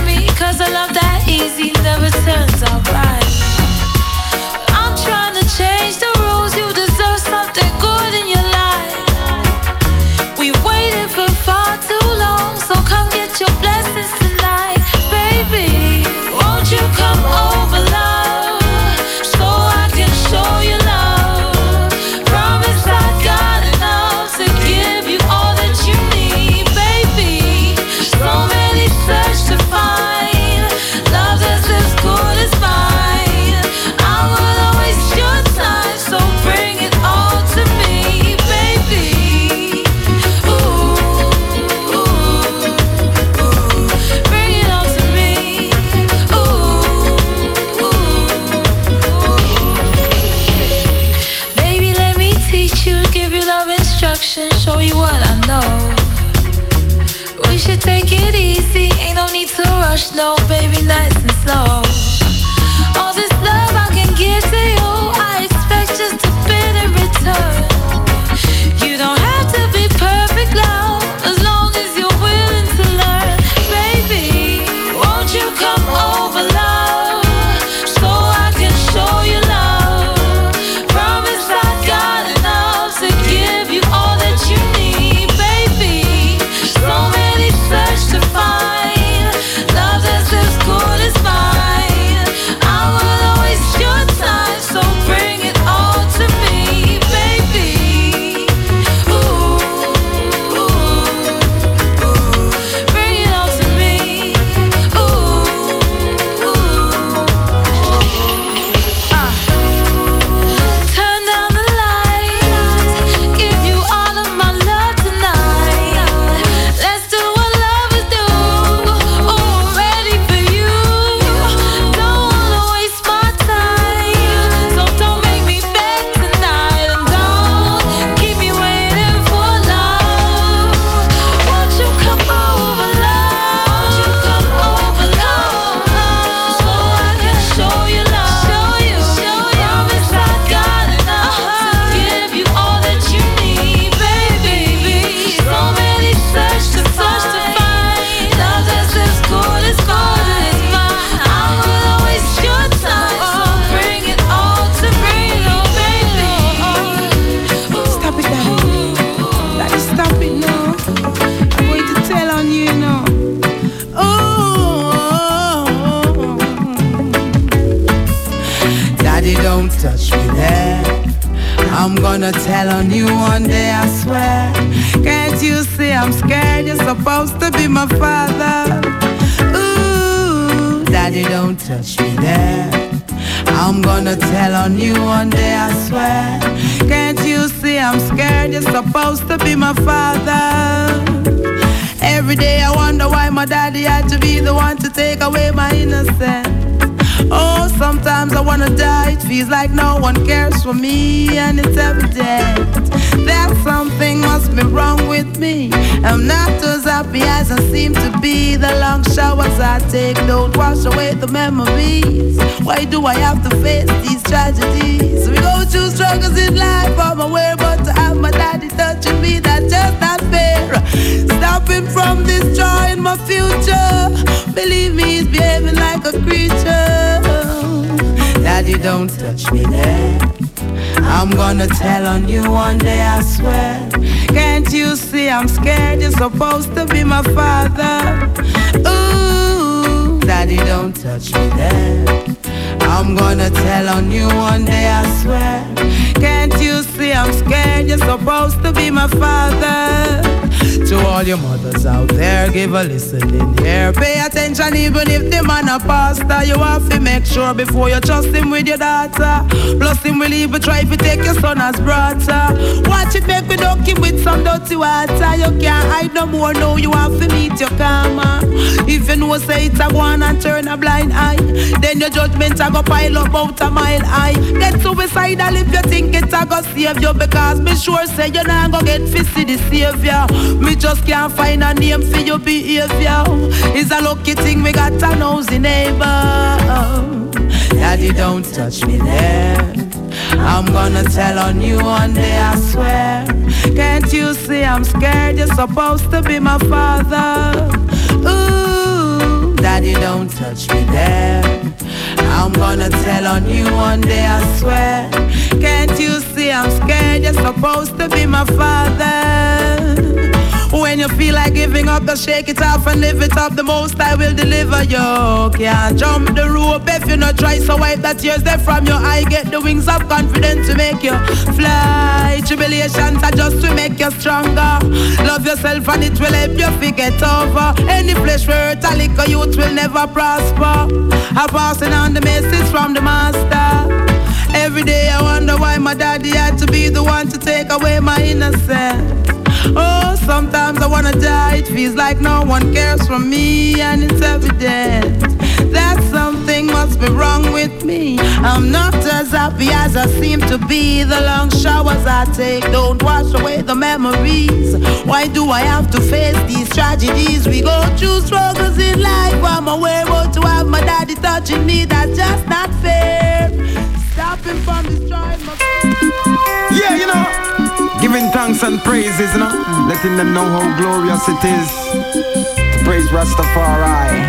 a love that easy never turns out no, baby, nice and slow. Supposed to be my father. Your mothers out there, give a listening ear. Pay attention, even if the man a pastor. You have to make sure before you trust him with your daughter. Plus, him will even try to take your son as brother. Watch it, make me duck him with some dirty water. You can't hide no more, no, you have to meet your karma. If you know, say it's a one and turn a blind eye, then your judgment a go pile up out a mile high. Get suicidal if you think it's a go save you, because me sure say you're not gonna get fisty the savior. Me just can't find a name for your behavior. It's a lucky thing we got a nosy neighbor. Daddy, don't touch me there. I'm gonna tell on you one day, I swear. Can't you see I'm scared? You're supposed to be my father. Ooh, Daddy, don't touch me there. I'm gonna tell on you one day, I swear. Can't you see I'm scared? You're supposed to be my father. When you feel like giving up, just shake it off and live it up. The most I will deliver you. Can't jump the rope if you not try. So wipe that tears there from your eye. Get the wings of confidence to make you fly. Tribulations are just to make you stronger. Love yourself and it will help you forget over. Any flesh where a liquor youth will never prosper. I'm passing on the message from the master. Every day I wonder why my daddy had to be the one to take away my innocence. Oh, sometimes I wanna die. It feels like no one cares for me, and it's evident that something must be wrong with me. I'm not as happy as I seem to be. The long showers I take don't wash away the memories. Why do I have to face these tragedies? We go through struggles in life. I'm aware, to have my daddy touching me, that's just not fair. Stop him from destroying my. Yeah, you know, giving thanks and praises, you know, letting them know how glorious it is to praise Rastafari.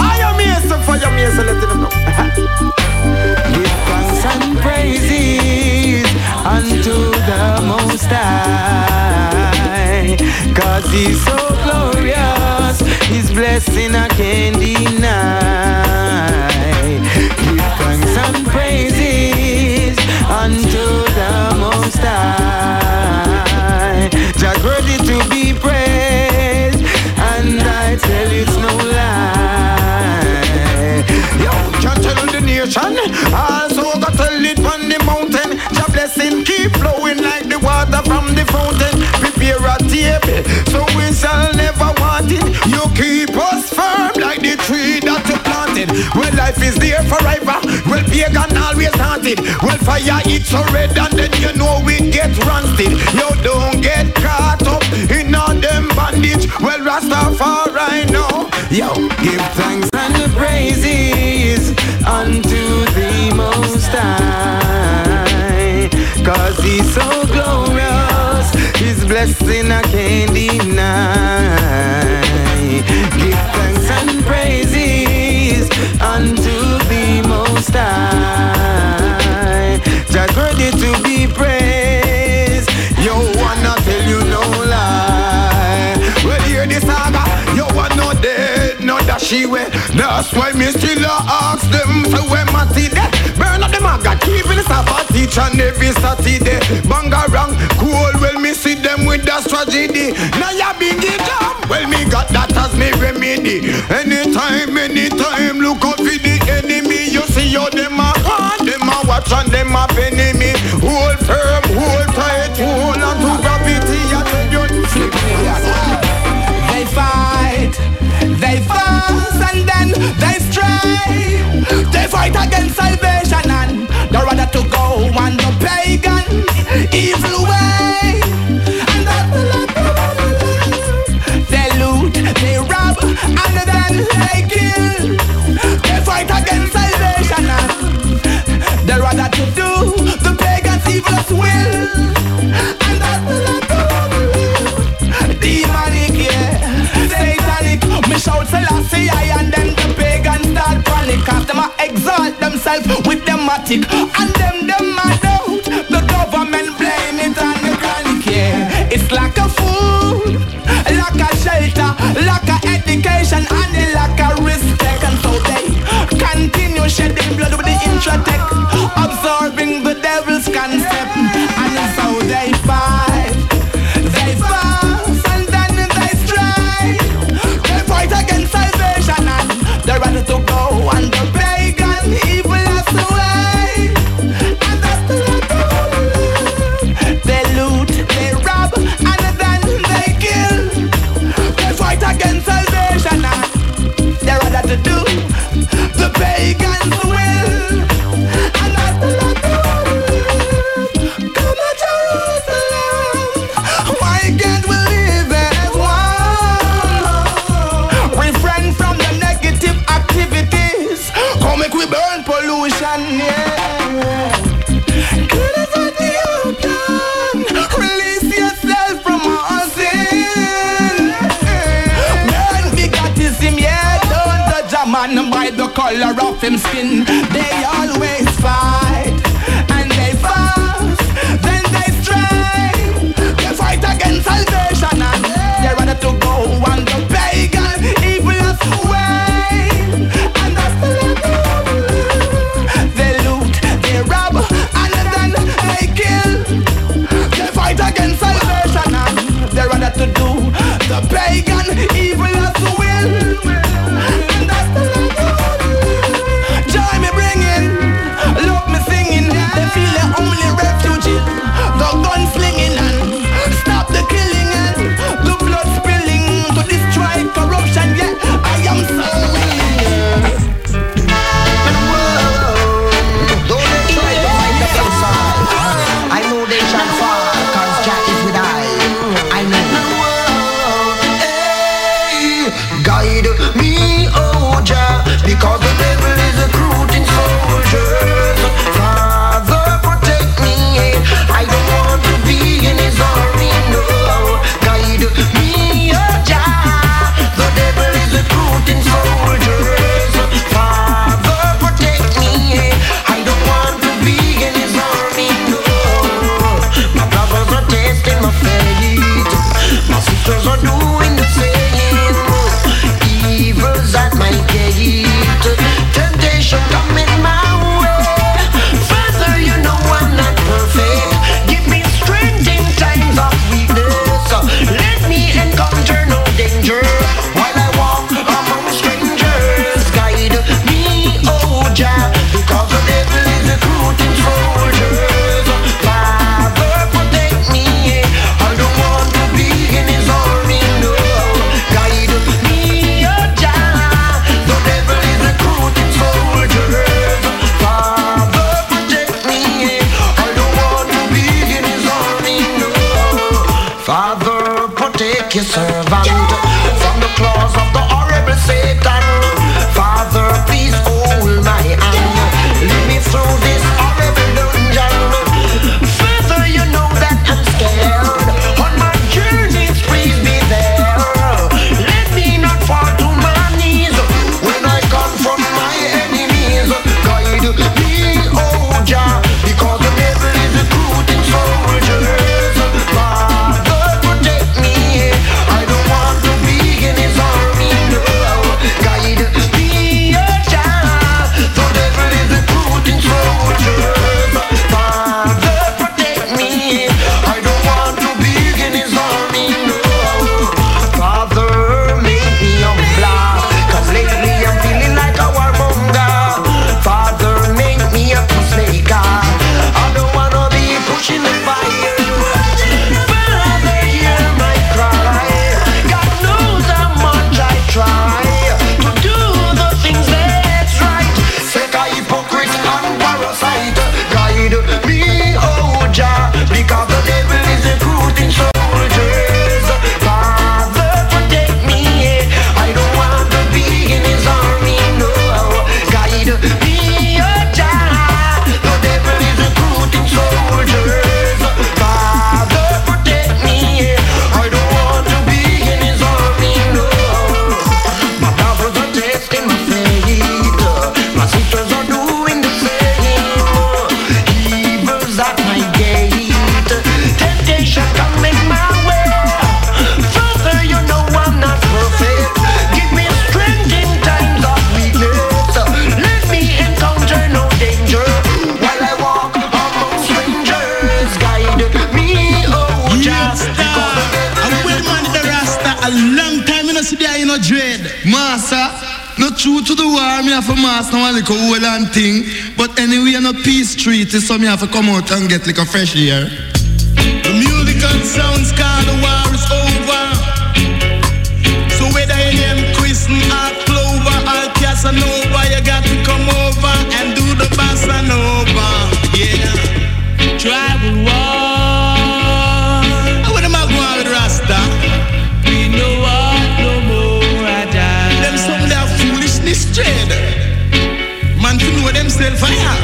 I am here, so for your me, so letting them know. [laughs] Give thanks and praises unto the Most High, cause He's so glorious, His blessing I can't deny. Give thanks and praises unto the Most High. Just worthy to be praised, and I tell you it's no lie. Yo, can tell the nation, also got tell it on the mountain. Your blessing keep flowing like the water from the fountain. Prepare a table, so we shall never want it. You keep us firm like the tree that planted. Well, life is there forever. Well, pagan always haunted. Well, fire it's so red and then you know we get rusted. You don't get caught up in all them bandage. Well, Rastafari now. Yo, give thanks and praises unto the Most High. Cause he's so glorious. His blessing I can't deny. Give thanks and praises unto the Most High. Just worthy to be praised. She way. That's why me still ask them. So when my that, burn up the mag. God keeping us up at each and every Saturday. Bangarang, cool, well me see them with that tragedy. Now ya big it up, well me got that as me remedy. Anytime, anytime, look out for the enemy. You see how them a want, them a watch and them a penny me. Hold they stray. They fight against salvation and they rather to go on the pagan evil way. And that's the life. They loot, they rob, and then they kill. They fight against salvation and they rather to do the pagan's evil's will. And that's the life. Demonic, yeah, satanic. Me shout Selassie, Cause them a exalt themselves with them matic. And them, them mad out. The government blame it on the chronic, yeah. It's like a food, like a shelter, like a education, and lack of respect. And so they continue shedding blood with the Intratec, the color of him skin. They always fight and they fast, then they stray. They fight against salvation and they're ready to go on the pagan evil's way. And that's the lives. They loot, they rob, and then they kill. They fight against salvation and they're ready to do the pagan anyway, peace treaty, so me have to come out and get like a fresh air. The music and sounds called the war is over. So whether you name Christian or Clover or Casanova, you got to come over and do the bossa nova. Yeah. Tribal war. What am I going with Rasta? We know what no more I die. Them some of that foolishness dread. Man to know themselves fire.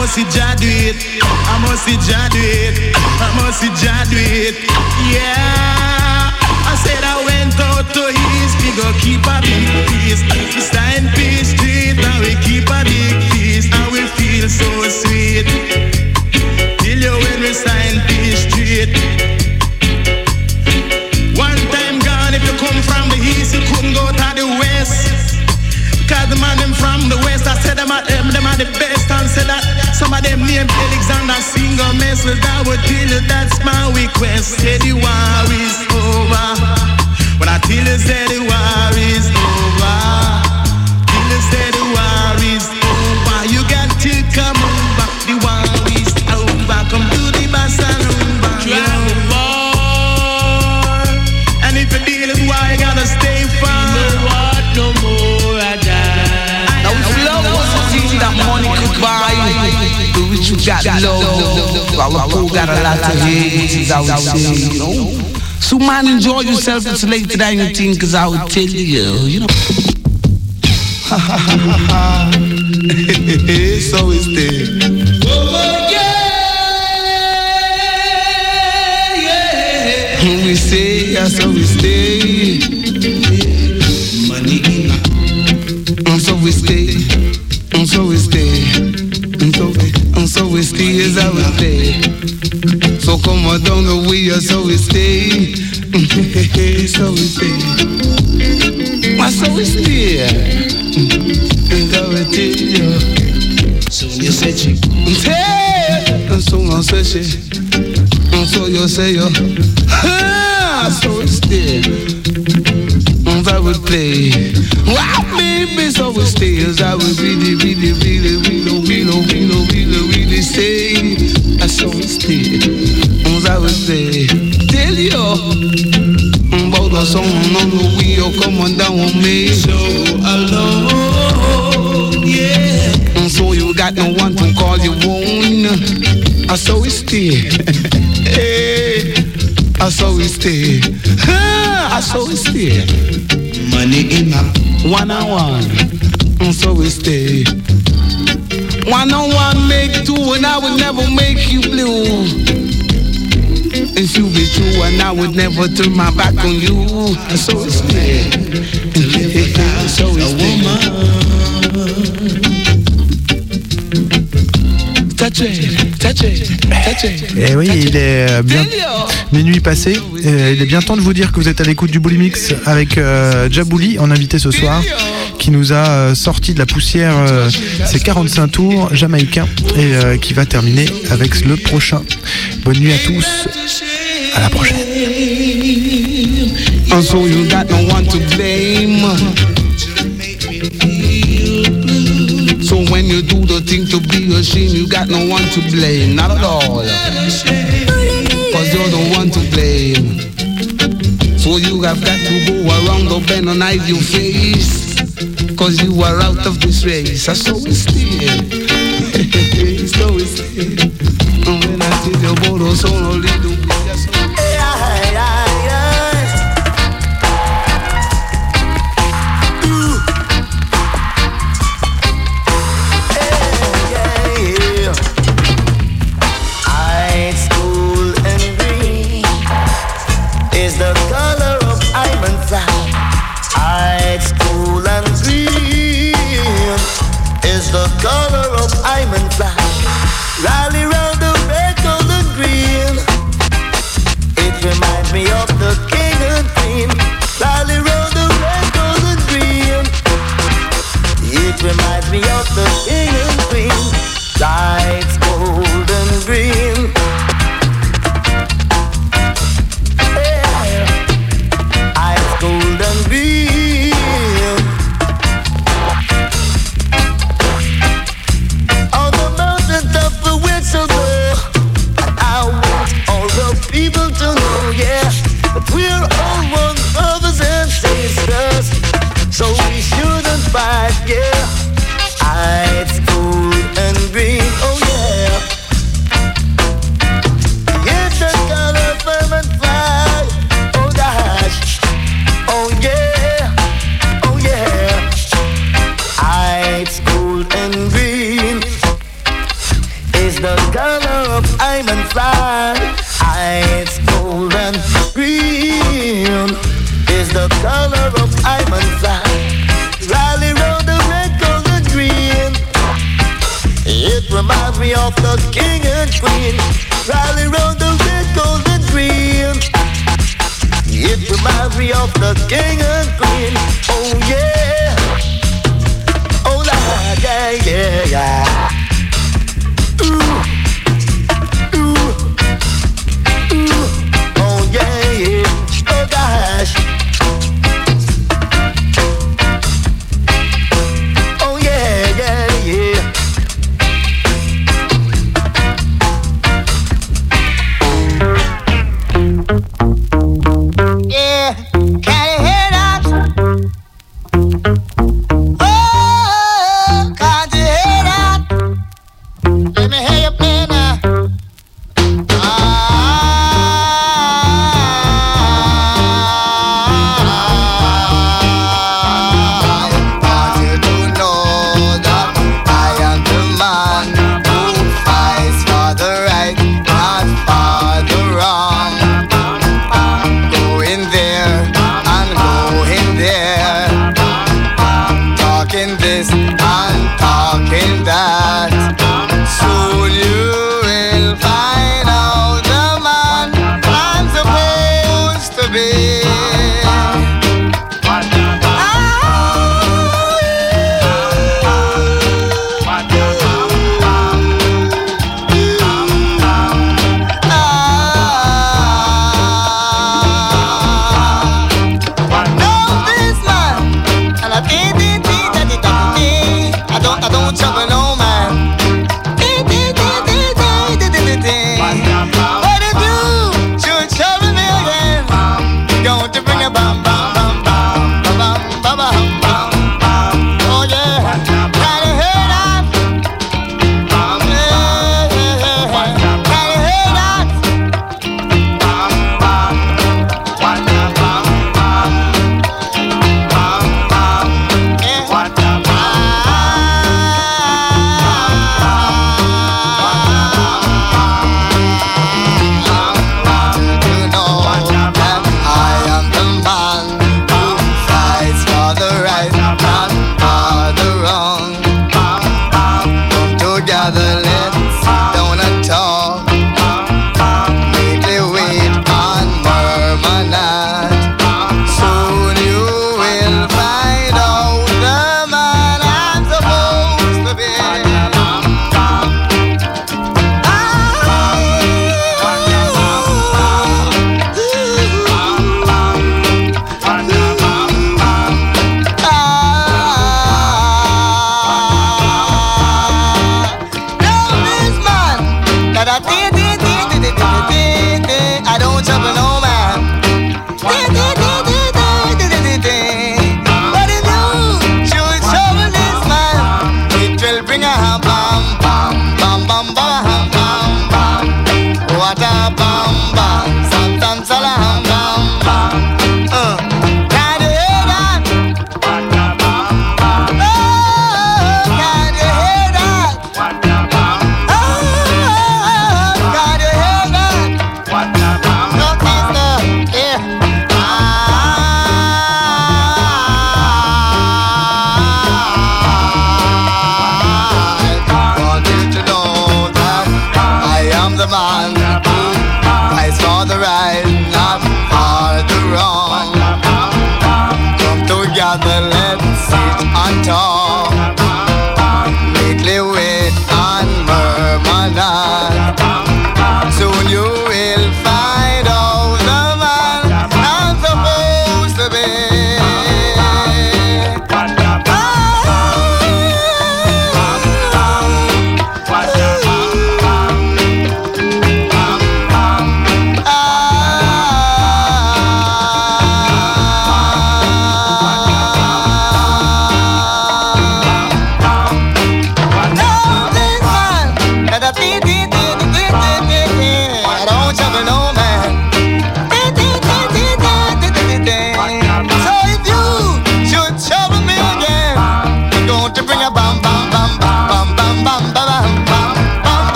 Must see Jah do it. I must see Jah do it. I must see Jah do it. Yeah. I said I went out to we go keep a big feast. We sign peace treat and we keep a big feast and we feel so sweet. Till you when we sign peace treat. One time gone, if you come from the east, you couldn't go to the the man them from the west, I said them are them, them are the best. And said that some of them named Alexander Singer Messel. That would you that's my request. Say the war is over. When I tell you say the war is over. Till you say the war is over. You got love, while the poor got a lot to hate, is how we you know. So man, enjoy yourself. It's later than you think, cause I will tell you, you know. [laughs] so is there. We say, yeah, so we stay. As I we stay. So come on down the way, so we stay, [laughs] so we stay, and so we stay, and so we stay. So you say chick, and so I say she, and so you say yo, ah, so we stay. I would play. Wow, baby, so we stay as I would really, really, really, really, really, really, really, stay. I saw we stay. As I would. Tell you about the song on the wheel coming down on me. So alone, yeah. So you got no one to call you own. I saw we stay. [laughs] hey. I saw we stay. I saw we stay. Money in a one on one. So we stay. One on one make two, and I would never make you blue? And you be true, and I would never turn my back on you. And so we stay. And so. Touch it, touch it, touch it. Et Eh oui, il est euh, bien minuit passé. Euh, il est bien temps de vous dire que vous êtes à l'écoute du Bully Mix avec euh, Jabouli en invité ce soir, qui nous a euh, sorti de la poussière euh, ses 45 tours jamaïcains et euh, qui va terminer avec le prochain. Bonne nuit à tous, à la prochaine. So when you do the thing to be a ashamed, you got no one to blame, not at all. Cause you're the one to blame. So you have got to go around the bend and hide your face. Cause you are out of this race. I so it still So is still When I see the world so lonely